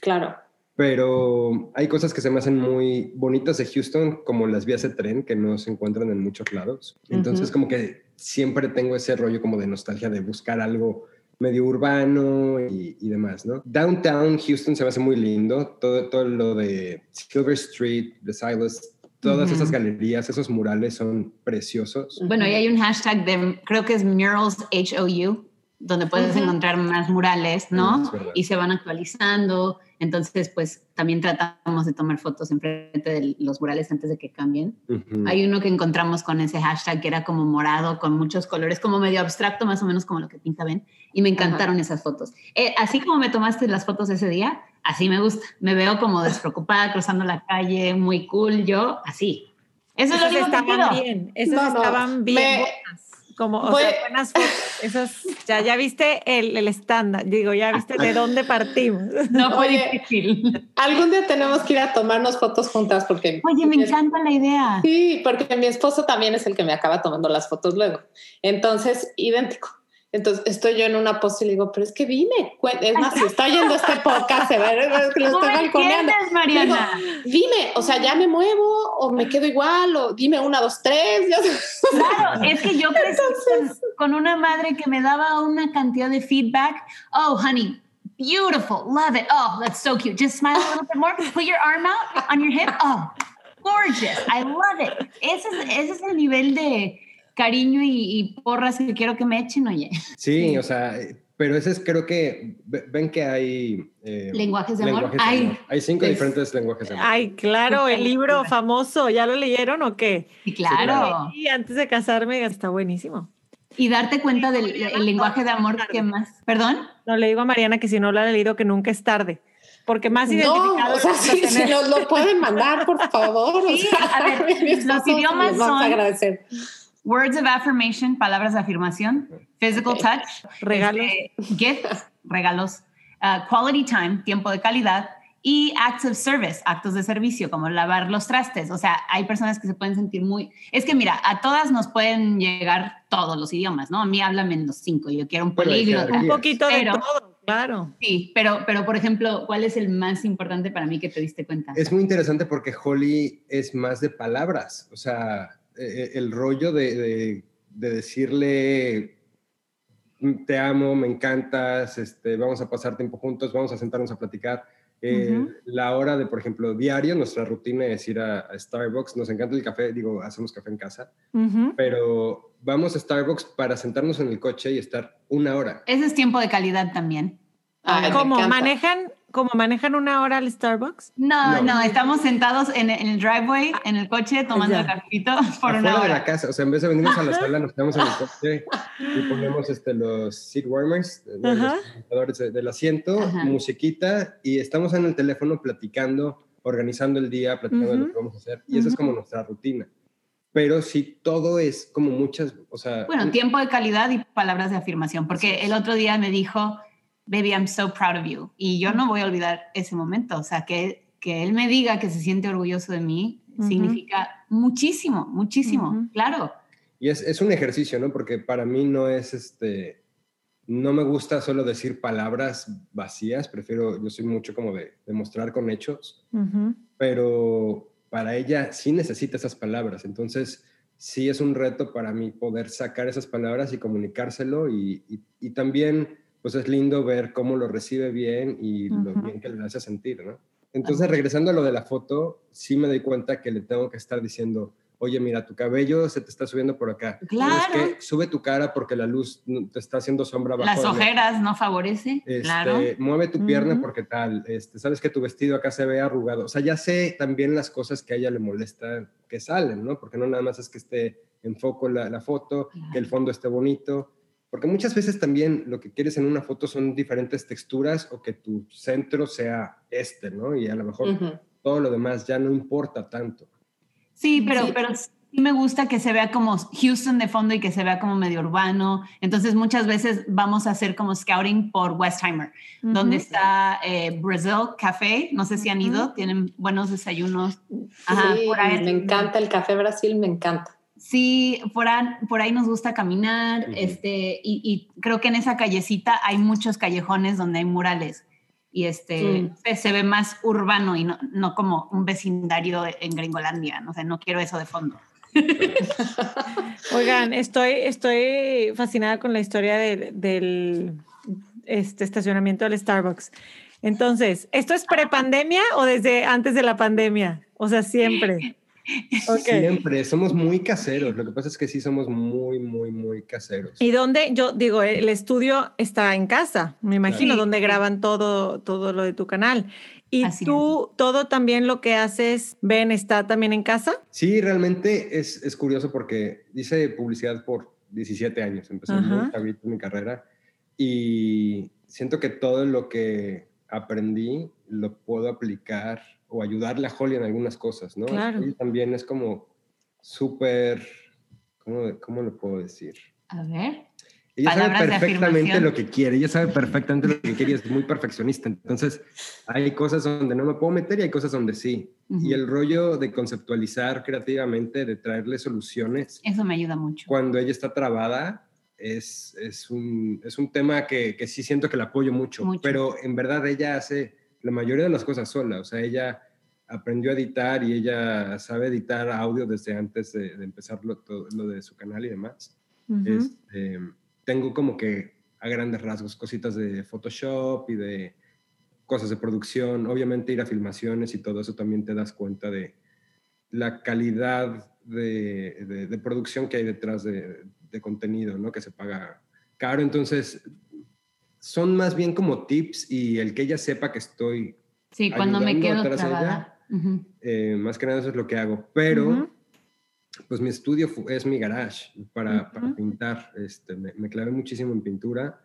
Claro. pero hay cosas que se me hacen muy bonitas de Houston, como las vías de tren que no se encuentran en muchos lados. Entonces, Ujú. como que siempre tengo ese rollo como de nostalgia de buscar algo medio urbano y, y demás, ¿no? Downtown Houston se me hace muy lindo, todo, todo lo de Silver Street, The Silas, todas esas galerías, esos murales son preciosos. Bueno, y hay un hashtag de, creo que es Murals HOU, donde puedes encontrar más murales, ¿no? Y se van actualizando. Entonces, pues también tratamos de tomar fotos enfrente de los murales antes de que cambien. Ujú. Hay uno que encontramos con ese hashtag que era como morado, con muchos colores, como medio abstracto, más o menos como lo que pinta Ben. Y me encantaron esas fotos. Eh, así como me tomaste las fotos ese día, así me gusta. Me veo como despreocupada, <laughs> cruzando la calle, muy cool, yo, así. Eso es lo que estaban pido. bien, esas No, no, estaban bien me- buenas. Como, o sea, buenas fotos. Esas, ya, ya viste el, el estándar, digo, ya viste de dónde partimos. No fue Oye. difícil. Algún día tenemos que ir a tomarnos fotos juntas porque... Oye, me encanta la idea. Sí, porque mi esposo también es el que me acaba tomando las fotos luego. Entonces, idéntico. Entonces, estoy yo en una pose y le digo, pero es que dime. cuen- Es más, si está oyendo este podcast, se a ver que lo <laughs> ¿Cómo estoy balconeando. Mariana? Dime, o sea, ya me muevo o me quedo igual o dime una, dos, tres. ya. Claro, <laughs> es que yo crecí con, con una madre que me daba una cantidad de feedback. Oh, honey, beautiful, love it. Oh, that's so cute. Just smile a little bit more. Put your arm out on your hip. Oh, gorgeous. I love it. Ese es, ese es el nivel de cariño y, y porras que quiero que me echen, oye. Sí, o sea, pero ese es, creo que, ve- ven que hay... eh, Lenguajes de amor. lenguajes de Ay, amor. Hay cinco pues- diferentes lenguajes de amor. Ay, claro, el libro famoso, ¿ya lo leyeron o qué? Sí, claro. Y antes de casarme, está buenísimo. Y darte cuenta del el lenguaje de amor que más. ¿Perdón? No le digo a Mariana que si no lo ha leído, que nunca es tarde. Porque más No, identificado o sea, a si, nos lo pueden mandar, por favor. o Sí, sea, a ver, <laughs> los idiomas les vamos a son- agradecer. Words of affirmation, palabras de afirmación, physical Ok. touch, Regalos. este, gifts, regalos, uh, quality time, tiempo de calidad y acts of service, actos de servicio, como lavar los trastes. O sea, hay personas que se pueden sentir muy... Es que mira, a todas nos pueden llegar todos los idiomas, ¿no? A mí háblame en los cinco, yo quiero un políglota. Un poquito de Pero- todo, claro. Sí, pero, pero por ejemplo, ¿cuál es el más importante para mí que te diste cuenta? Es muy interesante porque Holly es más de palabras, o sea, eh, el rollo de, de- de decirle te amo, me encantas, este, vamos a pasar tiempo juntos, vamos a sentarnos a platicar. Eh, La hora de, por ejemplo, diario, nuestra rutina es ir a, Starbucks. Nos encanta el café, digo, hacemos café en casa, pero vamos a Starbucks para sentarnos en el coche y estar una hora. Ese es tiempo de calidad también. ¿Cómo manejan como manejan una hora al Starbucks? No, no, estamos sentados en, el driveway, en el coche, tomando el cafecito <laughs> por una hora. de la casa, o sea, en vez de venirnos a la sala, nos quedamos en el coche y ponemos este, los seat warmers, eh, los del asiento, musiquita, y estamos en el teléfono platicando, organizando el día, platicando lo que vamos a hacer, y esa es como nuestra rutina. Pero sí todo es como muchas, o sea... Bueno, tiempo de calidad y palabras de afirmación, porque el otro día me dijo, baby, I'm so proud of you. Y yo no voy a olvidar ese momento. O sea, que, que él me diga que se siente orgulloso de mí significa muchísimo, muchísimo, claro. Y es, es, un ejercicio, ¿no? Porque para mí no es este, no me gusta solo decir palabras vacías, prefiero, yo soy mucho como de demostrar con hechos, pero para ella sí necesita esas palabras, entonces sí es un reto para mí poder sacar esas palabras y comunicárselo y, y, y también pues es lindo ver cómo lo recibe bien y lo bien que le hace sentir, ¿no? Entonces, regresando a lo de la foto, sí me doy cuenta que le tengo que estar diciendo, oye, mira, tu cabello se te está subiendo por acá. Claro. que sube tu cara porque la luz te está haciendo sombra abajo. Las ojeras no favorece, este, claro. Mueve tu pierna porque tal, este, sabes que tu vestido acá se ve arrugado. O sea, ya sé también las cosas que a ella le molesta que salen, ¿no? Porque no nada más es que esté en foco la, la foto, que el fondo esté bonito. Porque muchas veces también lo que quieres en una foto son diferentes texturas o que tu centro sea este, ¿no? Y a lo mejor todo lo demás ya no importa tanto. Sí, pero sí. pero sí me gusta que se vea como Houston de fondo y que se vea como medio urbano. Entonces muchas veces vamos a hacer como scouting por Westheimer, donde está eh, Brazil Café. No sé si han ido, tienen buenos desayunos. Ajá, sí, por ahí. me encanta el Café Brasil, me encanta. Sí, por ahí, por ahí nos gusta caminar, este, y, creo que en esa callecita hay muchos callejones donde hay murales y este se ve más urbano y no, no, como un vecindario en Gringolandia, no sé, no quiero eso de fondo. <laughs> Oigan, estoy, estoy fascinada con la historia del este estacionamiento del Starbucks. Entonces, ¿esto es prepandemia o desde antes de la pandemia? O sea, siempre. <laughs> Siempre, somos muy caseros. Lo que pasa es que sí somos muy, muy, muy caseros. ¿Y dónde? Yo digo, el estudio está en casa, me imagino, donde graban todo, todo lo de tu canal. ¿Y tú, todo también lo que haces, Ben, está también en casa? Sí, realmente es, es curioso porque hice publicidad por 17 años, empecé muy en mi carrera y siento que todo lo que aprendí lo puedo aplicar o ayudarle a Holly en algunas cosas, ¿no? Claro. Y también es como súper, ¿cómo, ¿cómo lo puedo decir? A ver. Ella sabe perfectamente lo que quiere, ella sabe perfectamente lo que quiere y es muy perfeccionista. Entonces, hay cosas donde no me puedo meter y hay cosas donde sí. Y el rollo de conceptualizar creativamente, de traerle soluciones. Eso me ayuda mucho. Cuando ella está trabada, es, es, un, es un tema que, que, sí siento que la apoyo mucho, mucho, pero en verdad ella hace la mayoría de las cosas sola, o sea, ella aprendió a editar y ella sabe editar audio desde antes de, de empezar lo, todo, lo, de su canal y demás. Uh -huh. este, tengo como que a grandes rasgos cositas de Photoshop y de cosas de producción, obviamente ir a filmaciones y todo eso también te das cuenta de la calidad de, de, de producción que hay detrás de, de contenido, ¿no? Que se paga caro, entonces son más bien como tips y el que ella sepa que estoy. Sí, cuando me quedo trabada. Uh -huh. eh, más que nada eso es lo que hago. Pero, uh -huh. pues mi estudio es mi garage para, uh -huh. para pintar. Este, me, me, clavé muchísimo en pintura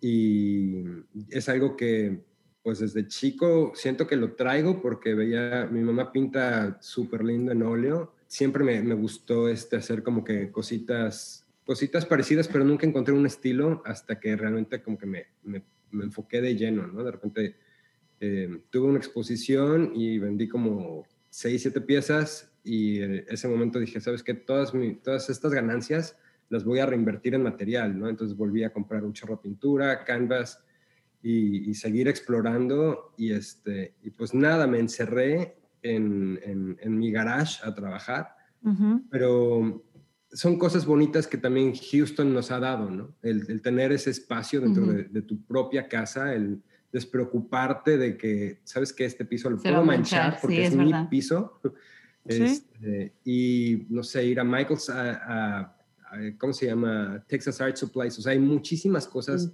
y es algo que, pues desde chico siento que lo traigo porque veía, mi mamá pinta súper lindo en óleo. Siempre me, me gustó este, hacer como que cositas cositas parecidas, pero nunca encontré un estilo hasta que realmente como que me, me, me enfoqué de lleno, ¿no? De repente eh, tuve una exposición y vendí como seis, siete piezas y en ese momento dije, ¿sabes qué? Todas, mi, todas estas ganancias las voy a reinvertir en material, ¿no? Entonces volví a comprar un chorro de pintura, canvas y, y seguir explorando y, este, y pues nada, me encerré en, en, en mi garage a trabajar, uh -huh. pero son cosas bonitas que también Houston nos ha dado, ¿no? El, el tener ese espacio dentro de, de tu propia casa, el despreocuparte de que, ¿sabes que Este piso lo Se puedo manchar, manchar porque sí, es, es mi piso. Sí. Este, y, no sé, ir a Michael's, a, a- a- ¿cómo se llama? Texas Art Supplies. O sea, hay muchísimas cosas,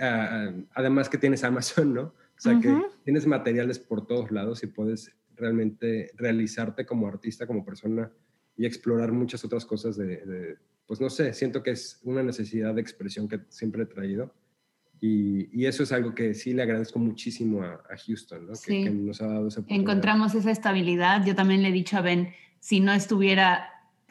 ah, además que tienes Amazon, ¿no? O sea, que tienes materiales por todos lados y puedes realmente realizarte como artista, como persona y explorar muchas otras cosas de, de, pues no sé, siento que es una necesidad de expresión que siempre he traído y, y eso es algo que sí le agradezco muchísimo a, a Houston, ¿no? Sí. Que, nos ha dado esa encontramos esa estabilidad. Yo también le he dicho a Ben, si no estuviera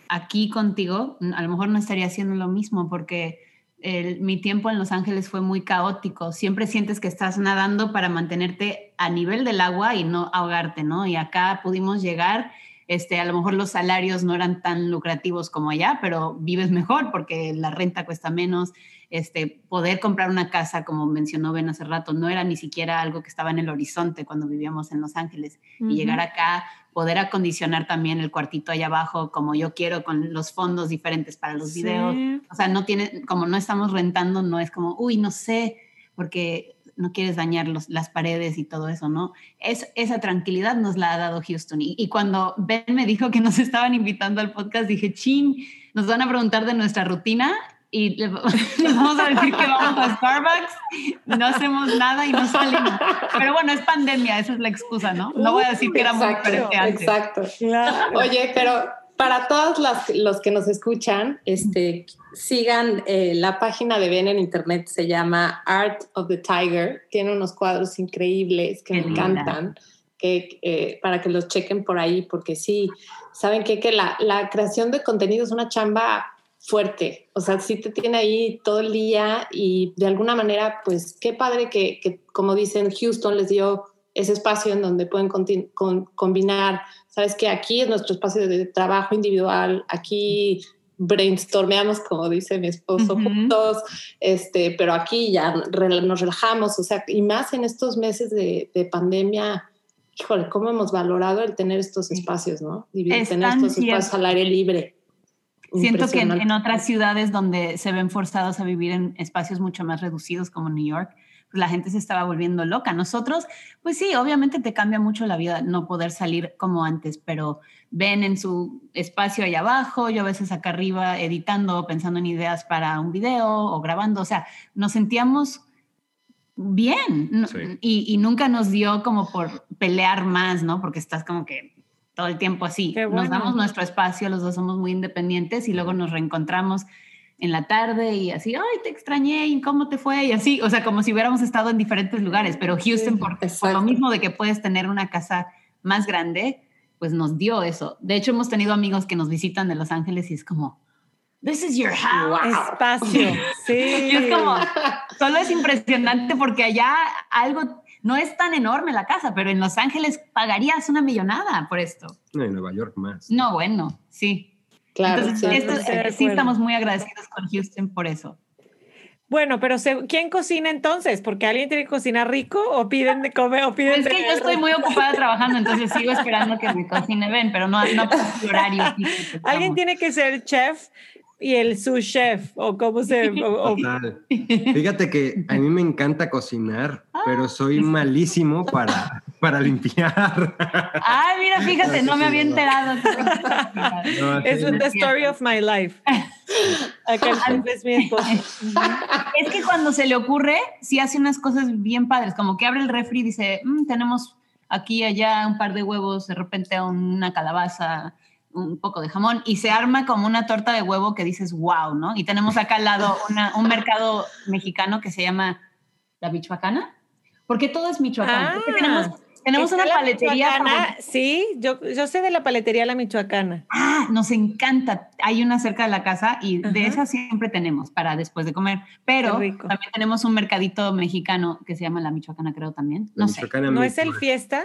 aquí contigo, a lo mejor no estaría haciendo lo mismo porque el- mi tiempo en Los Ángeles fue muy caótico. Siempre sientes que estás nadando para mantenerte a nivel del agua y no ahogarte, ¿no? Y acá pudimos llegar. Este, a lo mejor los salarios no eran tan lucrativos como allá, pero vives mejor porque la renta cuesta menos. Este, poder comprar una casa, como mencionó Ben hace rato, no era ni siquiera algo que estaba en el horizonte cuando vivíamos en Los Ángeles. Y llegar acá, poder acondicionar también el cuartito allá abajo como yo quiero, con los fondos diferentes para los videos. O sea, no tiene, como no estamos rentando, no es como, uy, no sé, porque no quieres dañar los- las paredes y todo eso, ¿no? Es, esa tranquilidad nos la ha dado Houston. Y, y cuando Ben me dijo que nos <laughs> estaban invitando al podcast, dije, chin, nos van a preguntar de nuestra rutina y le, <laughs> les vamos a decir que vamos a Starbucks, no hacemos nada y no salimos. Pero bueno, es pandemia, esa es la excusa, ¿no? No voy a decir que era muy diferente antes. exacto. Claro. Oye, pero para todos las- los que nos escuchan, este, sigan eh, la página de Ben en internet, se llama Art of the Tiger. Tiene unos cuadros increíbles que Qué me linda. encantan, que, eh, para que los chequen por ahí, porque sí, saben qué? que la, la creación de contenido es una chamba fuerte, o sea, sí te tiene ahí todo el día y de alguna manera, pues qué padre que, que como dicen, Houston les dio ese espacio en donde pueden con- combinar, sabes que aquí es nuestro espacio de trabajo individual, aquí brainstormeamos, como dice mi esposo, juntos, este, pero aquí ya nos relajamos, o sea, y más en estos meses de, de pandemia, híjole, cómo hemos valorado el tener estos espacios, ¿no? Y Es tener estos espacios cierto. al aire libre. Siento que en, otras ciudades donde se ven forzados a vivir en espacios mucho más reducidos como New York, la gente se estaba volviendo loca. Nosotros, pues sí, obviamente te cambia mucho la vida no poder salir como antes, pero ven en su espacio allá abajo, yo a veces acá arriba editando, pensando en ideas para un video o grabando, o sea, nos sentíamos bien Sí. y, y nunca nos dio como por pelear más, ¿no? Porque estás como que todo el tiempo así. Nos damos nuestro espacio, los dos somos muy independientes y luego nos reencontramos en la tarde y así, ay, te extrañé, ¿y cómo te fue? Y así, o sea, como si hubiéramos estado en diferentes lugares, pero Houston, por, por lo mismo de que puedes tener una casa más grande, pues nos dio eso. De hecho, hemos tenido amigos que nos visitan de Los Ángeles y es como, this is your house. Espacio. Sí. <laughs> Y es como, solo es impresionante porque allá algo, no es tan enorme la casa, pero en Los Ángeles pagarías una millonada por esto. No, en Nueva York más. No, bueno, sí. Claro, Entonces, sí. esto- de sí estamos muy agradecidos con Houston por eso. Bueno, pero ¿quién cocina entonces? Porque alguien tiene que cocinar rico o piden de comer o piden Es que yo estoy muy ocupada trabajando, entonces sigo esperando que me cocine Ben, pero no, no por horario. <laughs> Alguien tiene que ser chef y el sous chef o cómo se <laughs> o- o- Total. Fíjate que a mí me encanta cocinar, pero soy malísimo para, para limpiar. Ay, mira, fíjate, no me había enterado. No, es the story of my life. Acá el chef es mi esposo. <laughs> Es que cuando se le ocurre, sí hace unas cosas bien padres, como que abre el refri y dice, "Mm, tenemos aquí y allá un par de huevos, de repente una calabaza, un poco de jamón, y se arma como una torta de huevo que dices, wow, ¿no? Y tenemos acá al lado una- un mercado mexicano que se llama La Michoacana, porque todo es Michoacán. porque Ah. tenemos tenemos una la paletería. michoacana. Sí, yo, yo sé de la paletería La Michoacana. Ah, nos encanta. Hay una cerca de la casa y de esas siempre tenemos para después de comer. Pero también tenemos un mercadito mexicano que se llama La Michoacana, creo también. La No sé. Michoacana ¿No es el fiesta?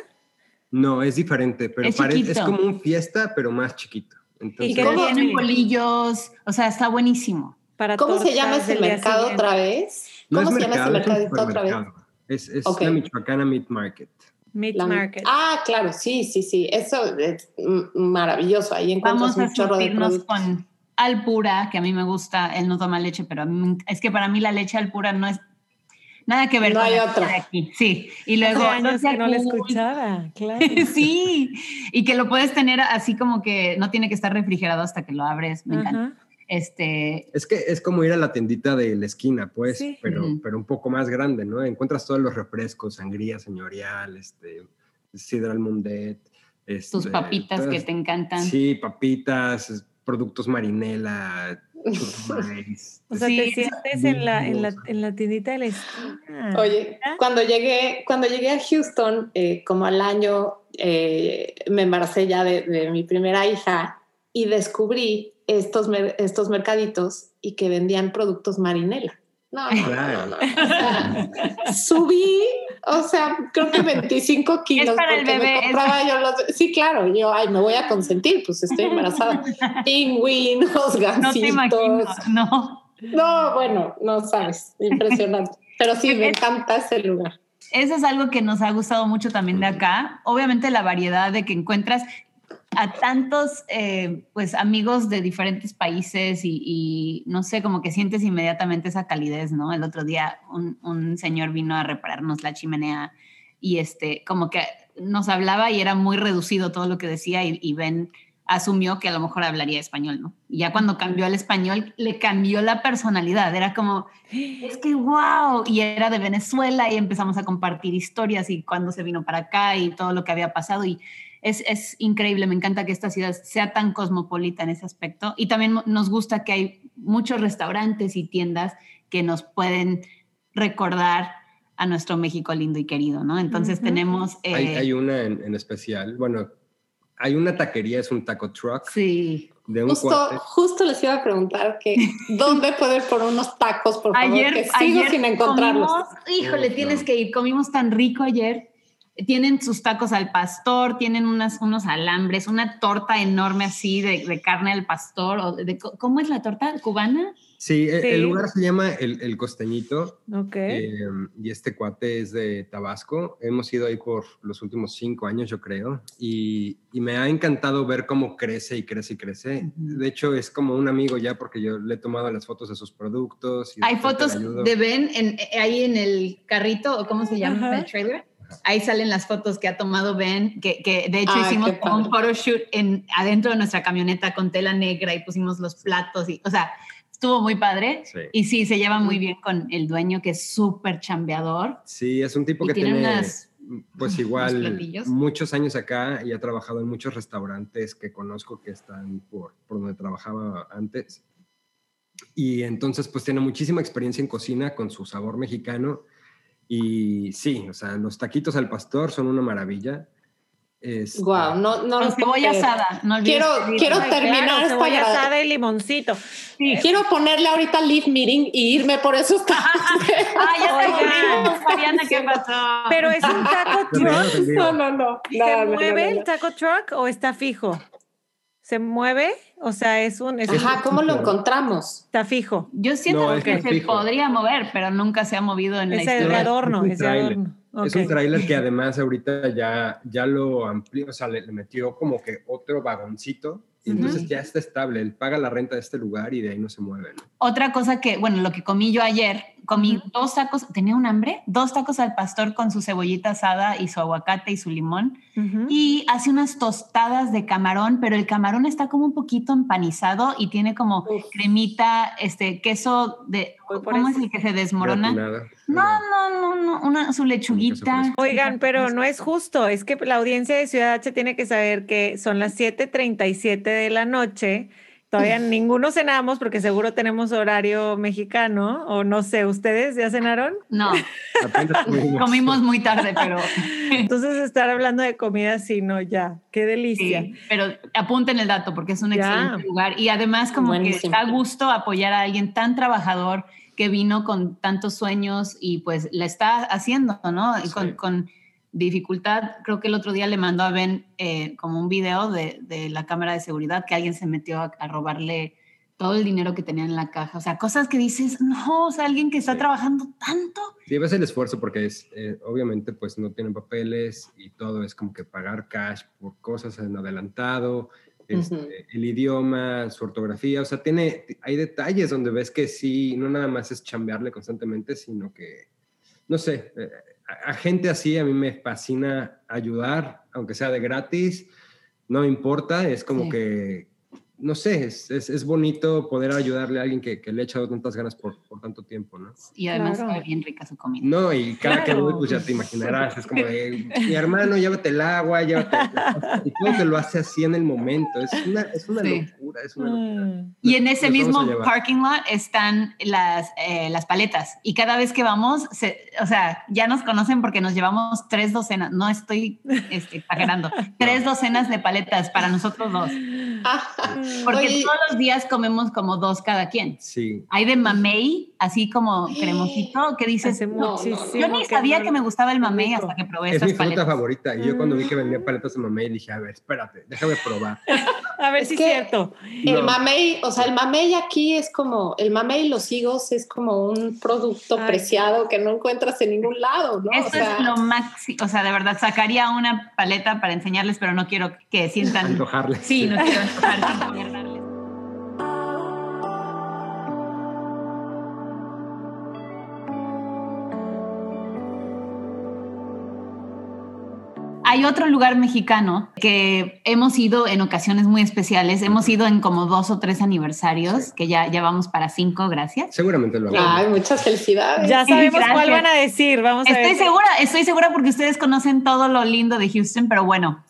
No, es diferente, pero Es pare- es, chiquito. como un fiesta, pero más chiquito. Entonces, ¿Y tiene? tienen bolillos, o sea, está buenísimo. Para ¿Cómo se llama ese mercado siguiente. otra vez? no ¿Cómo es se llama ese mercado, otra vez? Es, es la Michoacana Meat Market. Meat La- Market. Ah, claro, sí, sí, sí. Eso es maravilloso. Ahí encuentras Vamos a un chorro de surtirnos productos. con Alpura, que a mí me gusta, él no toma leche, pero mí, es que para mí la leche Alpura no es nada que ver No con hay otra. aquí. Sí, y luego Hace años que no la escuchaba, claro. <laughs> sí, y que lo puedes tener así como que no tiene que estar refrigerado hasta que lo abres, me encanta. Este, Es que es como ir a la tiendita de la esquina, pues, Sí. pero, pero un poco más grande, ¿no? Encuentras todos los refrescos, sangría señorial, este, sidral mundet. tus este, papitas que te encantan. Sí, papitas, productos marinela, O sea, Sí, te sientes en la, en, la, en la tiendita de la esquina. Oye, cuando llegué, cuando llegué a Houston, eh, como al año, eh, me embaracé ya de, de mi primera hija y descubrí estos, mer- estos mercaditos y que vendían productos marinela. No, no, Claro. no, no. O sea, subí, o sea, creo que <laughs> 25 kilos. para porque me bebé, compraba yo los. Sí, claro, yo, ay, me voy a consentir, pues estoy embarazada. <laughs> Pingüinos, No gansitos. te imagino, no. No, bueno, no sabes, impresionante. Pero sí, me encanta ese lugar. Eso es algo que nos ha gustado mucho también de acá. Obviamente la variedad de que encuentras a tantos eh, pues amigos de diferentes países y, y, no sé, como que sientes inmediatamente esa calidez, ¿no? El otro día un, un señor vino a repararnos la chimenea y este, como que nos hablaba y era muy reducido todo lo que decía y, y Ben asumió que a lo mejor hablaría español, ¿no? Y ya cuando cambió al español, le cambió la personalidad, era como, es que wow, y era de Venezuela y empezamos a compartir historias y cuando se vino para acá y todo lo que había pasado y es, es increíble, me encanta que esta ciudad sea tan cosmopolita en ese aspecto y también nos gusta que hay muchos restaurantes y tiendas que nos pueden recordar a nuestro México lindo y querido, ¿no? Entonces Ujú. tenemos... eh, Hay, hay una en, en especial, bueno, hay una taquería, es un taco truck Sí. de un Justo, cuate. justo les iba a preguntar que <laughs> dónde ir por unos tacos, por favor, Ayer, que sigo ayer sin encontrarlos. comimos- híjole, tienes no. que ir. Comimos tan rico ayer. Tienen sus tacos al pastor, tienen unas, unos alambres, una torta enorme así de, de carne al pastor. O de, ¿Cómo es la torta cubana? Sí, el, Sí. el lugar se llama El, El Costeñito Ok. eh, y este cuate es de Tabasco. Hemos ido ahí por los últimos cinco años, yo creo, y, y me ha encantado ver cómo crece y crece y crece. De hecho, es como un amigo ya porque yo le he tomado las fotos de sus productos. y Hay fotos de Ben en, ahí en el carrito, o cómo se llama, el trailer. Ahí salen las fotos que ha tomado Ben, que, que de hecho Ay, hicimos un photoshoot en, adentro de nuestra camioneta con tela negra y pusimos los platos y, o sea, estuvo muy padre. Sí. Y sí, se lleva muy bien con el dueño que es súper chambeador. Sí, es un tipo Y que tiene tiene, unas- pues igual, muchos años acá y ha trabajado en muchos restaurantes que conozco que están por, por donde trabajaba antes. Y entonces, pues tiene muchísima experiencia en cocina con su sabor mexicano. Y sí, o sea, los taquitos al pastor son una maravilla. Este, Guau, no, no Con cebolla asada. No olvides Quiero- quiero Ay, terminar claro, esta asada y limoncito. Quiero ponerle ahorita live meeting y irme por esos tacos. <laughs> Ah, ya te <laughs> Mariana, ¿qué pasó? Pero es un taco truck. No, no, no. ¿Y No, se no, no, mueve no, el taco truck o está fijo? ¿Se mueve? O sea, es un. es un- Ajá, ¿cómo lo encontramos? está fijo. Yo siento No, que se fijo. podría mover, pero nunca se ha movido en la Es el de historia. adorno, Es un es de adorno. Es un tráiler que además ahorita ya, ya lo amplió, o sea, le, le metió como que otro vagoncito y entonces ya está estable. Él paga la renta de este lugar y de ahí no se mueve. ¿no? Otra cosa que, bueno, lo que comí yo ayer, comí dos tacos, tenía un hambre, dos tacos al pastor con su cebollita asada y su aguacate y su limón. Ujú. Y hace unas tostadas de camarón, pero el camarón está como un poquito empanizado y tiene como Uf. cremita, este queso de, ¿cómo es el que se desmorona? Gratinada. No, no, no, no, una, su lechuguita. Oigan, pero no es justo, es que la audiencia de Ciudad H tiene que saber que son las 7:37 de la noche. Todavía ninguno cenamos porque seguro tenemos horario mexicano o no sé, ¿ustedes ya cenaron? No, <laughs> <laughs> comimos. comimos muy tarde, pero <laughs> Entonces estar hablando de comida, sí, no, ya, qué delicia. Sí, pero apunten el dato porque es un Ya. excelente lugar y además como Buenísimo. que da gusto apoyar a alguien tan trabajador que vino con tantos sueños y pues la está haciendo, ¿no? Y con, Sí. con dificultad, creo que el otro día le mandó a Ben eh, como un video de, de la cámara de seguridad que alguien se metió a, a robarle todo el dinero que tenía en la caja. O sea, cosas que dices, no, o sea, alguien que está Sí. trabajando tanto. Sí, ves el esfuerzo porque es, eh, obviamente, pues no tienen papeles y todo es como que pagar cash por cosas en adelantado este, Ujú. el idioma, su ortografía, o sea, tiene, hay detalles donde ves que sí, no nada más es chambearle constantemente, sino que, no sé, eh, a, a gente así a mí me fascina ayudar, aunque sea de gratis, no me importa, es como Sí. que, no sé, es, es, es bonito poder ayudarle a alguien que, que le ha echado tantas ganas por, por tanto tiempo, ¿no? Y además Claro. sabe bien rica su comida. No, y cada que Claro. voy, pues ya te imaginarás, es como de, <laughs> mi hermano, llévate el agua, llévate... Y todo te lo hace así en el momento, es una, es una Sí. locura, es una locura. Mm. Y en ese mismo parking lot están las, eh, las paletas. Y cada vez que vamos, se- o sea, ya nos conocen porque nos llevamos tres docenas, no estoy este, exagerando, <laughs> tres docenas de paletas para nosotros dos. <laughs> Porque Oye. todos los días comemos como dos cada quien. Sí, Hay de mamey, así como <gasps> cremosito, que dices, No, yo ni sabía que me gustaba el mamey hasta que probé es estas mi fruta paletas. favorita. Y yo cuando vi que Mm. vendía paletas de mamey dije, a ver, espérate, déjame probar. <laughs> A ver Es si es cierto. El No. mamey, o sea, el mamey aquí es como, el mamey y los higos es como un producto Ay. preciado que no encuentras en ningún lado, ¿no? O Esto sea, es lo máximo, o sea, de verdad, sacaría una paleta para enseñarles, pero no quiero que sientan... Antojarles. Sí, no quiero antojar <laughs> Hay otro lugar mexicano que hemos ido en ocasiones muy especiales. Hemos ido en como dos o tres aniversarios, que ya, ya vamos para cinco, gracias. Seguramente lo hago. ay, muchas felicidades. Ya sabemos cuál gracias. van a decir. Vamos a Estoy ver. segura, estoy segura porque ustedes conocen todo lo lindo de Houston, pero bueno,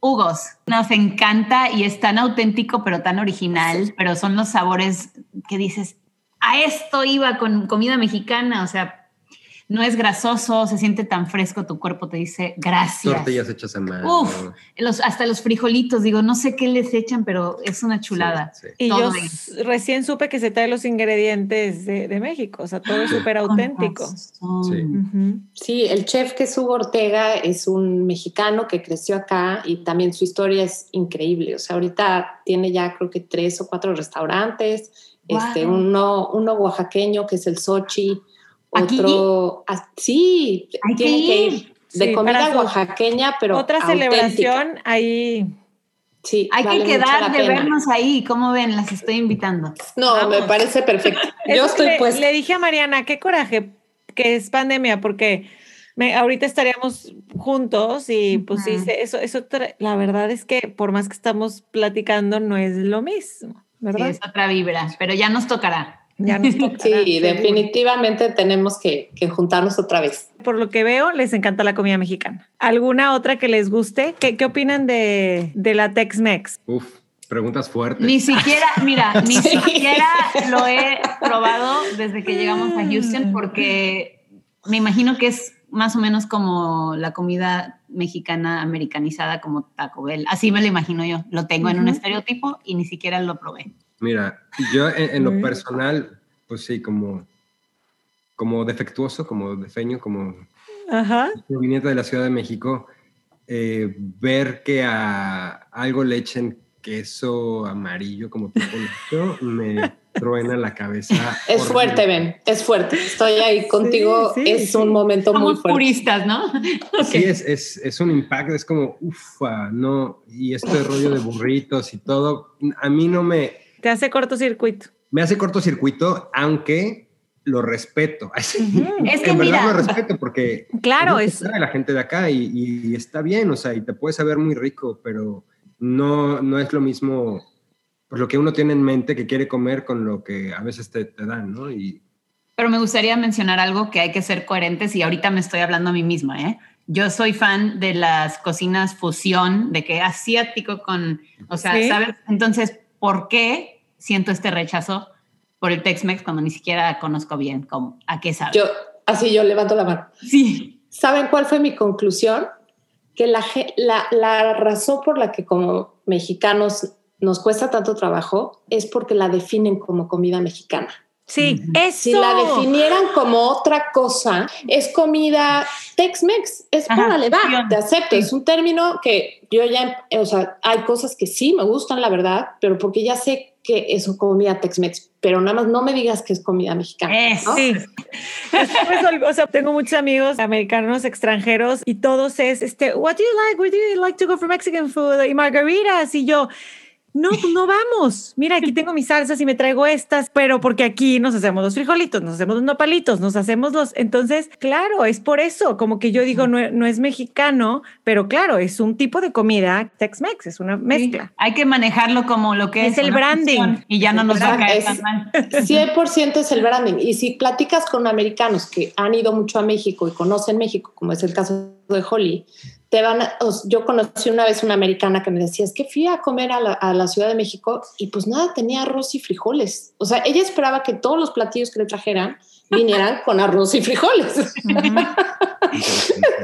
Hugos. Nos encanta y es tan auténtico, pero tan original, pero son los sabores que dices, a esto iba con comida mexicana, o sea, no es grasoso, se siente tan fresco, tu cuerpo te dice gracias. Tortillas hechas a mano. Uf, los, hasta los frijolitos, digo, no sé qué les echan, pero es una chulada. Sí, sí. Y todo yo recién supe que se trae los ingredientes de, de México, o sea, todo es súper auténtico. Sí. El chef que es Hugo Ortega es un mexicano que creció acá y también su historia es increíble. O sea, ahorita tiene ya creo que tres o cuatro restaurantes, Wow. este, uno, uno oaxaqueño que es el Sochi, ¿Aquí? otro, ah, sí, Hay que tiene que ir. ir. De Sí, comida oaxaqueña, pero Otra auténtica. celebración ahí. Sí, Hay vale que quedar de pena. vernos ahí, ¿cómo ven? Las estoy invitando. No, me parece perfecto. <laughs> Yo estoy le, pues le dije a Mariana, qué coraje que es pandemia, porque me- ahorita estaríamos juntos y pues sí, eso, eso tra- la verdad es que por más que estamos platicando no es lo mismo, Sí, es otra vibra, pero ya nos tocará. Ya nos <laughs> tocará, Sí, seguro. definitivamente tenemos que, que juntarnos otra vez. Por lo que veo, les encanta la comida mexicana. ¿Alguna otra que les guste? ¿Qué, qué opinan de, de la Tex-Mex? Uf, preguntas fuertes. Ni siquiera, mira, <laughs> ni Sí. siquiera lo he probado desde que llegamos a Houston porque me imagino que es más o menos como la comida mexicana americanizada como Taco Bell. Así me lo imagino yo. Lo tengo en un estereotipo y ni siquiera lo probé. Mira, yo en, en lo personal, pues sí, como, como defectuoso, como defeño, como Ajá. proveniente de la Ciudad de México, eh, ver que a algo le echen queso amarillo como tipo nacho, <laughs> me truena la cabeza. Es horrible. fuerte, Ben, es fuerte. Estoy ahí contigo. sí, es sí. un momento muy Somos fuerte. puristas, ¿no? <laughs> Sí, es, es, es un impacto, es como, ufa, no, y este rollo de burritos y todo, a mí no me, Te hace cortocircuito. me hace cortocircuito, aunque lo respeto. <laughs> Así, Es que en verdad lo respeto porque Claro, es la gente de acá y, y está bien, o sea, y te puede saber muy rico, pero no, no es lo mismo pues, lo que uno tiene en mente que quiere comer con lo que a veces te, te dan, ¿no? Y Pero me gustaría mencionar algo que hay que ser coherentes y ahorita me estoy hablando a mí misma, ¿eh? Yo soy fan de las cocinas fusión, de que asiático con, o sea, Sí. ¿sabes? Entonces, ¿por qué siento este rechazo por el Tex-Mex cuando ni siquiera conozco bien cómo, a qué sabe? Yo, así yo levanto la mano. sí. ¿Saben cuál fue mi conclusión? Que la, la, la razón por la que como mexicanos nos cuesta tanto trabajo es porque la definen como comida mexicana. Sí, eso. Si la definieran como otra cosa, es comida Tex-Mex, es órale, va, te acepto. Sí. Es un término que yo ya, o sea, hay cosas que sí me gustan, la verdad, pero porque ya sé que es comida Tex-Mex, pero nada más no me digas que es comida mexicana. Eso. ¿no? Sí. <laughs> O sea, tengo muchos amigos americanos extranjeros y todos es este, what do you like? Where do you like to go for Mexican food? Y margaritas y yo, No, pues no vamos. Mira, aquí tengo mis salsas y me traigo estas, pero porque aquí nos hacemos los frijolitos, nos hacemos los nopalitos, nos hacemos los. Entonces, claro, es por eso. Como que yo digo, no, no es mexicano, pero claro, es un tipo de comida Tex-Mex, es una mezcla. Sí, hay que manejarlo como lo que es. Es el branding. Y ya no nos va a caer tan mal. 100% es el branding. Y si platicas con americanos que han ido mucho a México y conocen México, como es el caso de Holly, te van a- yo conocí una vez una americana que me decía, es que fui a comer a la, a la Ciudad de México y pues nada, tenía arroz y frijoles. O sea, ella esperaba que todos los platillos que le trajeran vinieran <laughs> con arroz y frijoles.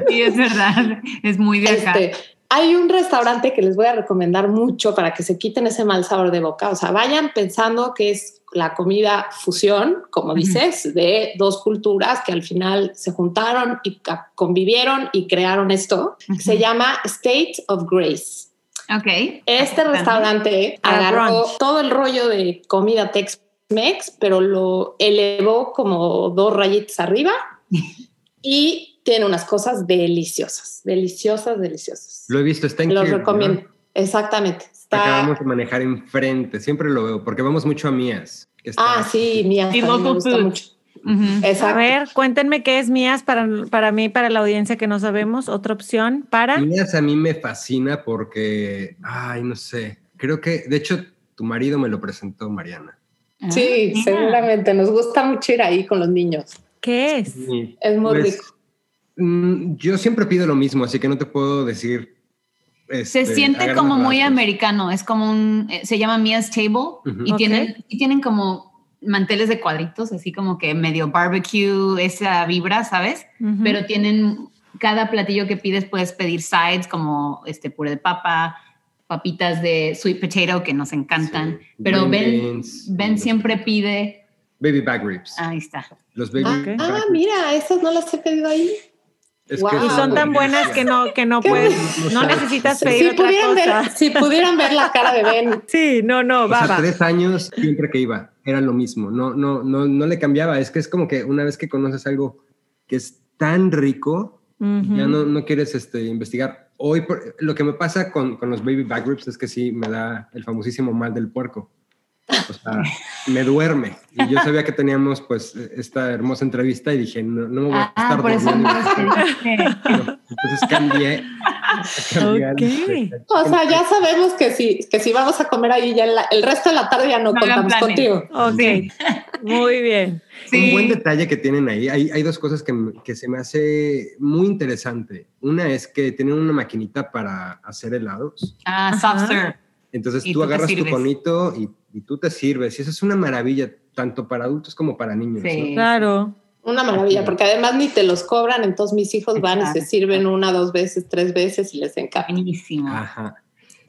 Sí, es verdad. Es muy de acá. Este, hay un restaurante que les voy a recomendar mucho para que se quiten ese mal sabor de boca. O sea, vayan pensando que es la comida fusión, como dices, de dos culturas que al final se juntaron y convivieron y crearon esto. Se llama State of Grace. Ok. Este restaurante Para agarró brunch. todo el rollo de comida Tex-Mex, pero lo elevó como dos rayitas arriba <laughs> y tiene unas cosas deliciosas, deliciosas, deliciosas. Lo he visto, está en Los recomiendo. Exactamente. Está... Acabamos de manejar enfrente, siempre lo veo, porque vamos mucho a Mías. que está- Ah, sí, mía. Y me gusta food. mucho. A ver, cuéntenme qué es mías para, para mí, para la audiencia que no sabemos. Otra opción para. Mías a mí me fascina porque, ay, no sé, creo que, de hecho, tu marido me lo presentó, Mariana. Sí, Ah, mira. seguramente. Nos gusta mucho ir ahí con los niños. ¿Qué es? Es muy pues, rico. mm, Yo siempre pido lo mismo, así que no te puedo decir. Se este, siente a como muy americano, es como un, eh, se llama Mia's Table y, tienen, y tienen como manteles de cuadritos, así como que medio barbecue, esa vibra, ¿sabes? Pero tienen, cada platillo que pides puedes pedir sides como este puré de papa, papitas de sweet potato que nos encantan, Sí, pero green Ben, beans, Ben siempre pide, Baby back ribs. ahí está. Los baby Ah, back ah, ribs. mira, esas no las he pedido ahí. Es Wow. que Y son tan buenas que no, que no puedes, no necesitas Si pedir Si otra pudieran, cosa. ver, si pudieran ver la cara de Ben, <laughs> Sí, no, no, O va, sea, va. tres años siempre que iba, era lo mismo. No, no, no, no le cambiaba. Es que es como que una vez que conoces algo que es tan rico, Ujú. ya no, no quieres este, investigar. Hoy, por- lo que me pasa con, con los baby back ribs es que sí me da el famosísimo mal del puerco. O sea, me duerme. Y yo sabía que teníamos pues esta hermosa entrevista y dije, no, no me voy a Ah, estar por eso no. <laughs> Entonces cambié. cambié al- Ok. o sea, ya sabemos que si, que si vamos a comer ahí, ya la- el resto de la tarde ya no, contamos contigo. Ok, muy bien. Sí. Un buen detalle que tienen ahí, hay, hay dos cosas que, que se me hace muy interesante. Una es que tienen una maquinita para hacer helados. Ah, soft serve. Entonces tú tú agarras tu conito y, y tú te sirves. Y eso es una maravilla, tanto para adultos como para niños. Sí. ¿no? Claro. Una maravilla, porque además ni te los cobran, entonces mis hijos van y se sirven una, dos veces, tres veces y les encanta. Buenísimo. Ajá.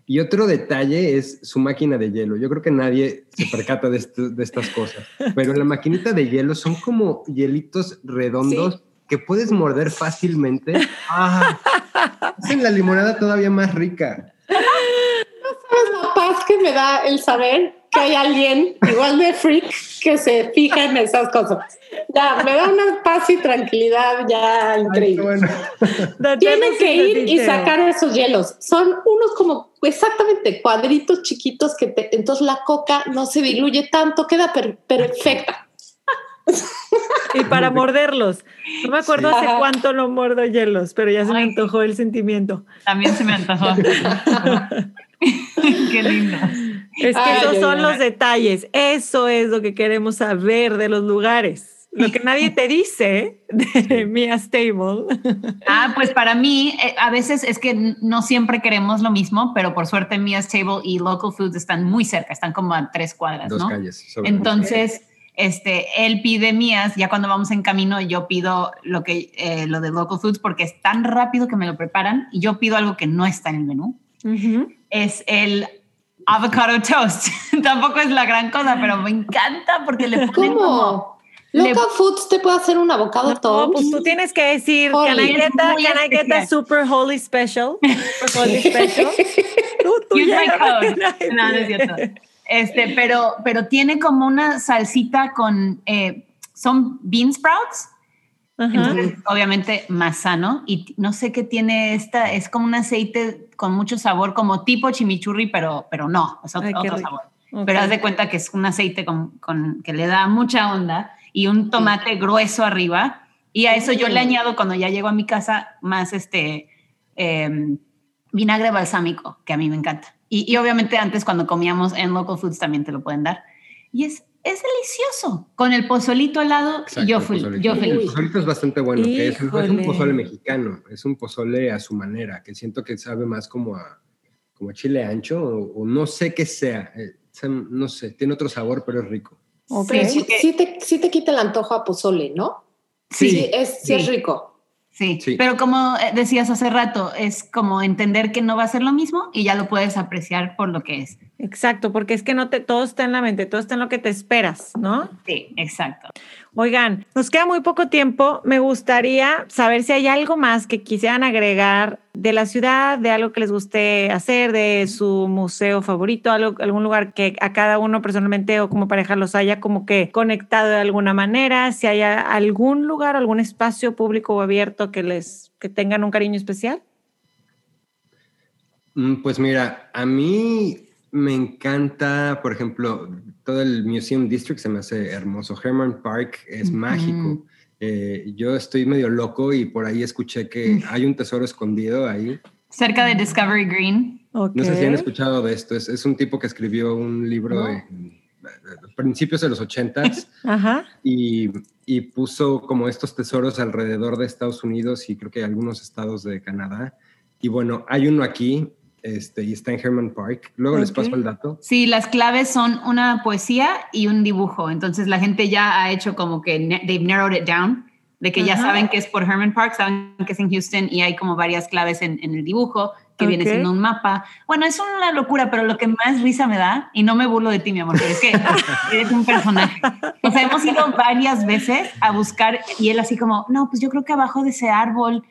Y otro detalle es su máquina de hielo. Yo creo que nadie se percata de, esto- de estas cosas. Pero la maquinita de hielo son como hielitos redondos que puedes morder fácilmente. Ah, hacen la limonada todavía más rica. ¿Sabes la paz que me da el saber que hay alguien igual de freak que se fija en esas cosas? Ya, me da una paz y tranquilidad ya increíble. bueno. Tienen que ir y sacar esos hielos. Son unos como exactamente cuadritos chiquitos que te, entonces la coca no se diluye tanto, queda per- perfecta. Y para morderlos. No me acuerdo Sí. hace Ajá. cuánto no muerdo hielos, pero ya se me Ay. antojó el sentimiento. También se me antojó. <laughs> <laughs> Qué lindo. Es que Ay, esos son los detalles. Eso es lo que queremos saber de los lugares. Lo que nadie te dice de Mia's Table. Ah, pues para mí, eh, a veces es que no siempre queremos lo mismo, pero por suerte Mia's Table y Local Foods están muy cerca, están como a tres cuadras, Dos ¿no? calles. sobre- Entonces, este, él pide mías, ya cuando vamos en camino yo pido lo que eh, lo de local foods porque es tan rápido que me lo preparan y yo pido algo que no está en el menú. Ujú. Es el avocado toast. <laughs> Tampoco es la gran cosa, pero me encanta porque le ponen como ¿Cómo? le- Local Foods te puede hacer un avocado No, toast. pues tú tienes que decir, Holy. can I get a, Muy can I get a especial. super holy special? <laughs> Super holy special. Tú, tú ya No, no es cierto. Este, pero, pero tiene como una salsita con, eh, son bean sprouts Entonces, obviamente más sano y no sé qué tiene esta, es como un aceite con mucho sabor, como tipo chimichurri, pero, pero no, es otro, sabor. Pero haz de cuenta que es un aceite con, con, que le da mucha onda y un tomate grueso arriba. Y a eso yo le añado cuando ya llego a mi casa más este em, vinagre balsámico, que a mí me encanta. Y, y obviamente antes cuando comíamos en Local Foods también te lo pueden dar. Y es es delicioso. Con el pozolito al lado, yo, fui, yo feliz. El pozolito es bastante bueno, que es, un pozole mexicano, es un pozole a su manera, que siento que sabe más como a, como chile ancho, o, no sé qué sea, eh, no sé, tiene otro sabor, pero es rico. sí, sí, te, quita el antojo a pozole, ¿no? Sí, es, sí es rico. Sí, pero como eh, decías hace rato, es como entender que no va a ser lo mismo y ya lo puedes apreciar por lo que es. Exacto, porque es que no te, todo está en la mente, todo está en lo que te esperas, ¿no? Sí, exacto. Oigan, nos queda muy poco tiempo. Me gustaría saber si hay algo más que quisieran agregar de la ciudad, de algo que les guste hacer, de su museo favorito, algo, algún lugar que a cada uno personalmente o como pareja los haya como que conectado de alguna manera, si hay algún lugar, algún espacio público o abierto que les que tengan un cariño especial. Mm, pues mira, a mí me encanta, por ejemplo, todo el Museum District se me hace hermoso. Herman Park es mágico. Eh, yo estoy medio loco y por ahí escuché que <laughs> hay un tesoro escondido ahí. Cerca de Discovery Green. No sé si han escuchado de esto. Es, un tipo que escribió un libro en, principios de los ochentas <laughs> y, y, puso como estos tesoros alrededor de Estados Unidos y creo que algunos estados de Canadá. Y bueno, hay uno aquí este, y está en Herman Park. Luego les paso el dato. Sí, las claves son una poesía y un dibujo. Entonces la gente ya ha hecho como que they've narrowed it down, de que ya saben que es por Herman Park, saben que es en Houston y hay como varias claves en, el dibujo que viene siendo un mapa. Bueno, es una locura, pero lo que más risa me da, y no me burlo de ti, mi amor, es que <laughs> eres un personaje. O sea, hemos ido varias veces a buscar y él así como, no, pues yo creo que abajo de ese árbol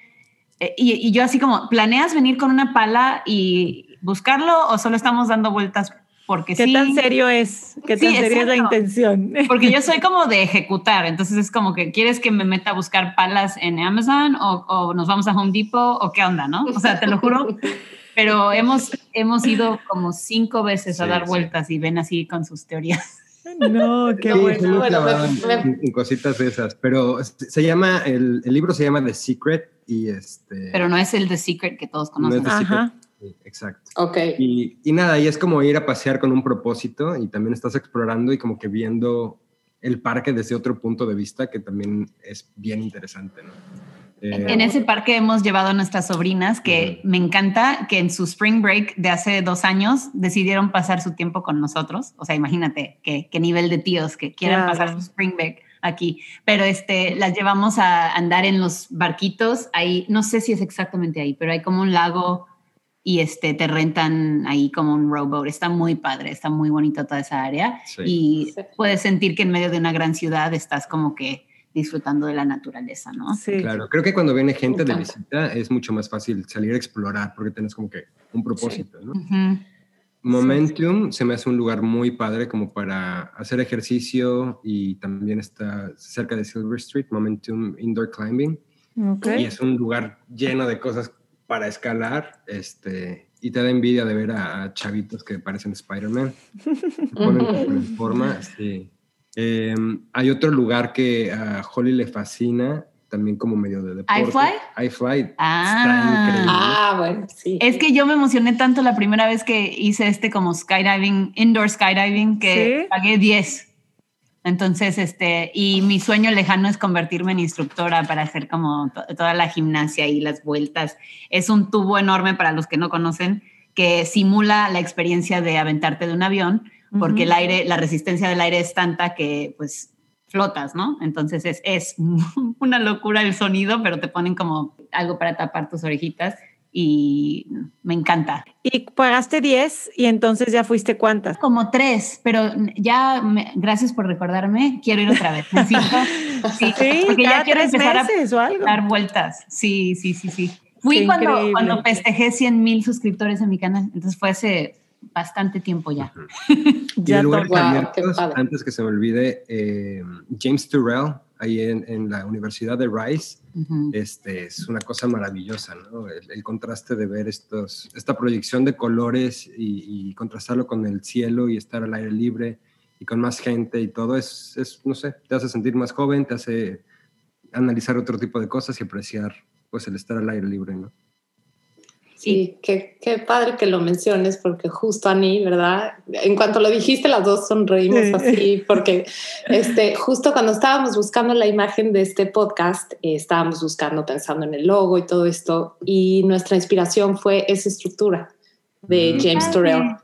eh, y, yo así como, ¿planeas venir con una pala y buscarlo o solo estamos dando vueltas porque ¿Qué tan serio es? ¿Qué tan seria es la intención? <laughs> Porque yo soy como de ejecutar, entonces es como que quieres que me meta a buscar palas en Amazon o, nos vamos a Home Depot o qué onda, ¿no? O sea, te lo juro. Pero hemos, hemos ido como cinco veces a dar vueltas y ven así con sus teorías. No, qué bueno. en, cositas de esas, pero se llama, el, el, libro se llama The Secret y este... Pero no es el The Secret que todos conocen. exacto. Ok. Y, y, nada, y es como ir a pasear con un propósito y también estás explorando y como que viendo el parque desde otro punto de vista que también es bien interesante, ¿no? En ese parque hemos llevado a nuestras sobrinas, que me encanta que en su spring break de hace dos años decidieron pasar su tiempo con nosotros. O sea, imagínate qué, nivel de tíos que quieran pasar su spring break aquí. Pero este, las llevamos a andar en los barquitos. Ahí, no sé si es exactamente ahí, pero hay como un lago y este, te rentan ahí como un rowboat. Está muy padre, está muy bonito toda esa área. Y puedes sentir que en medio de una gran ciudad estás como que disfrutando de la naturaleza, ¿no? Sí. Claro, creo que cuando viene gente de visita es mucho más fácil salir a explorar porque tienes como que un propósito, ¿no? Momentum se me hace un lugar muy padre como para hacer ejercicio y también está cerca de Silver Street, Momentum Indoor Climbing. Okay. Y es un lugar lleno de cosas para escalar, este, y te da envidia de ver a, chavitos que parecen Spider-Man. ponen en forma, <laughs> sí. Em, hay otro lugar que a Holly le fascina, también como medio de deporte. iFly. iFly. Ah, ah, bueno, sí. Es que yo me emocioné tanto la primera vez que hice este como skydiving, indoor skydiving, que pagué 10. Entonces, este, y mi sueño lejano es convertirme en instructora para hacer como toda la gimnasia y las vueltas. Es un tubo enorme para los que no conocen que simula la experiencia de aventarte de un avión porque el aire, la resistencia del aire es tanta que pues flotas, ¿no? Entonces es, es <laughs> una locura el sonido, pero te ponen como algo para tapar tus orejitas y me encanta. Y pagaste 10 y entonces ya fuiste cuántas? Como tres, pero ya, gracias por recordarme, quiero ir otra vez. <laughs> sí, porque ya quiero empezar a dar vueltas. Sí, sí, sí, sí. Fui cuando, cuando festejé 100 mil suscriptores en mi canal, entonces fue hace bastante tiempo ya. <laughs> ya antes que se me olvide, eh, James Turrell, ahí en, la Universidad de Rice, este, es una cosa maravillosa, ¿no? El, contraste de ver estos, esta proyección de colores y, y, contrastarlo con el cielo y estar al aire libre y con más gente y todo, es, es, no sé, te hace sentir más joven, te hace analizar otro tipo de cosas y apreciar pues el estar al aire libre, ¿no? Sí, qué, qué, padre que lo menciones, porque justo Ani, ¿verdad? En cuanto lo dijiste, las dos sonreímos así, porque este, justo cuando estábamos buscando la imagen de este podcast, eh, estábamos buscando, pensando en el logo y todo esto, y nuestra inspiración fue esa estructura de mm. James Turrell.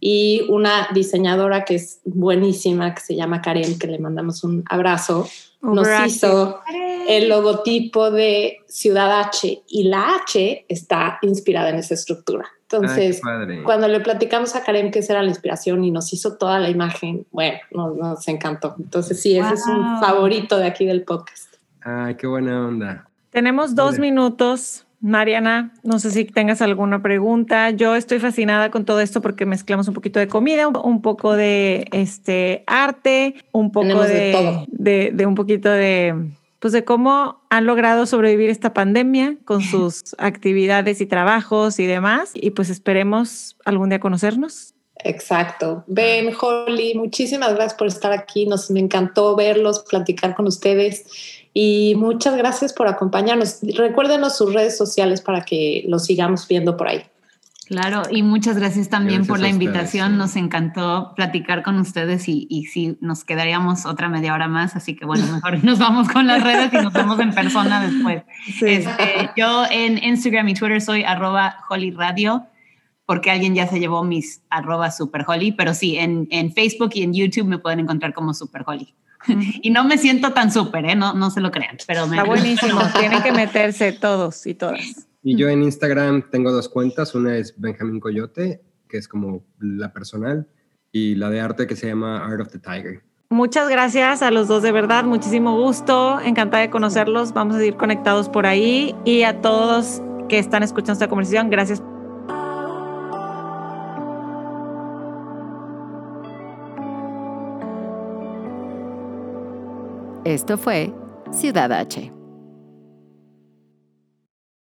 Y una diseñadora que es buenísima, que se llama Karen, que le mandamos un abrazo, nos hizo el logotipo de Ciudad H y la H está inspirada en esa estructura. Entonces, cuando le platicamos a Karen que esa era la inspiración y nos hizo toda la imagen, bueno, nos, encantó. Entonces, sí, ese es un favorito de aquí del podcast. Ay, qué buena onda. Tenemos dos minutos. Mariana, no sé si tengas alguna pregunta. Yo estoy fascinada con todo esto porque mezclamos un poquito de comida, un poco de este arte, un poco de, de un poquito de pues de cómo han logrado sobrevivir esta pandemia con sus <laughs> actividades y trabajos y demás. Y pues esperemos algún día conocernos. Exacto. Ben, Holly, muchísimas gracias por estar aquí. Nos me encantó verlos, platicar con ustedes y muchas gracias por acompañarnos. Recuérdenos sus redes sociales para que los sigamos viendo por ahí. Claro, y muchas gracias también por la invitación. Nos encantó platicar con ustedes y, y sí, nos quedaríamos otra media hora más, así que bueno, mejor <laughs> nos vamos con las redes y nos vemos en persona después. Este, yo en Instagram y Twitter soy arroba Holly Radio, porque alguien ya se llevó mis arroba super Holly, pero sí, en, en Facebook y en YouTube me pueden encontrar como super Holly. <laughs> Y no me siento tan súper, ¿eh? no, no se lo crean. Pero me... Está buenísimo, <laughs> tienen que meterse todos y todas. Y yo en Instagram tengo dos cuentas, una es Benjamín Coyote, que es como la personal, y la de arte que se llama Art of the Tiger. Muchas gracias a los dos de verdad, muchísimo gusto, encantada de conocerlos, vamos a seguir conectados por ahí y a todos que están escuchando esta conversación, gracias. Esto fue Ciudad H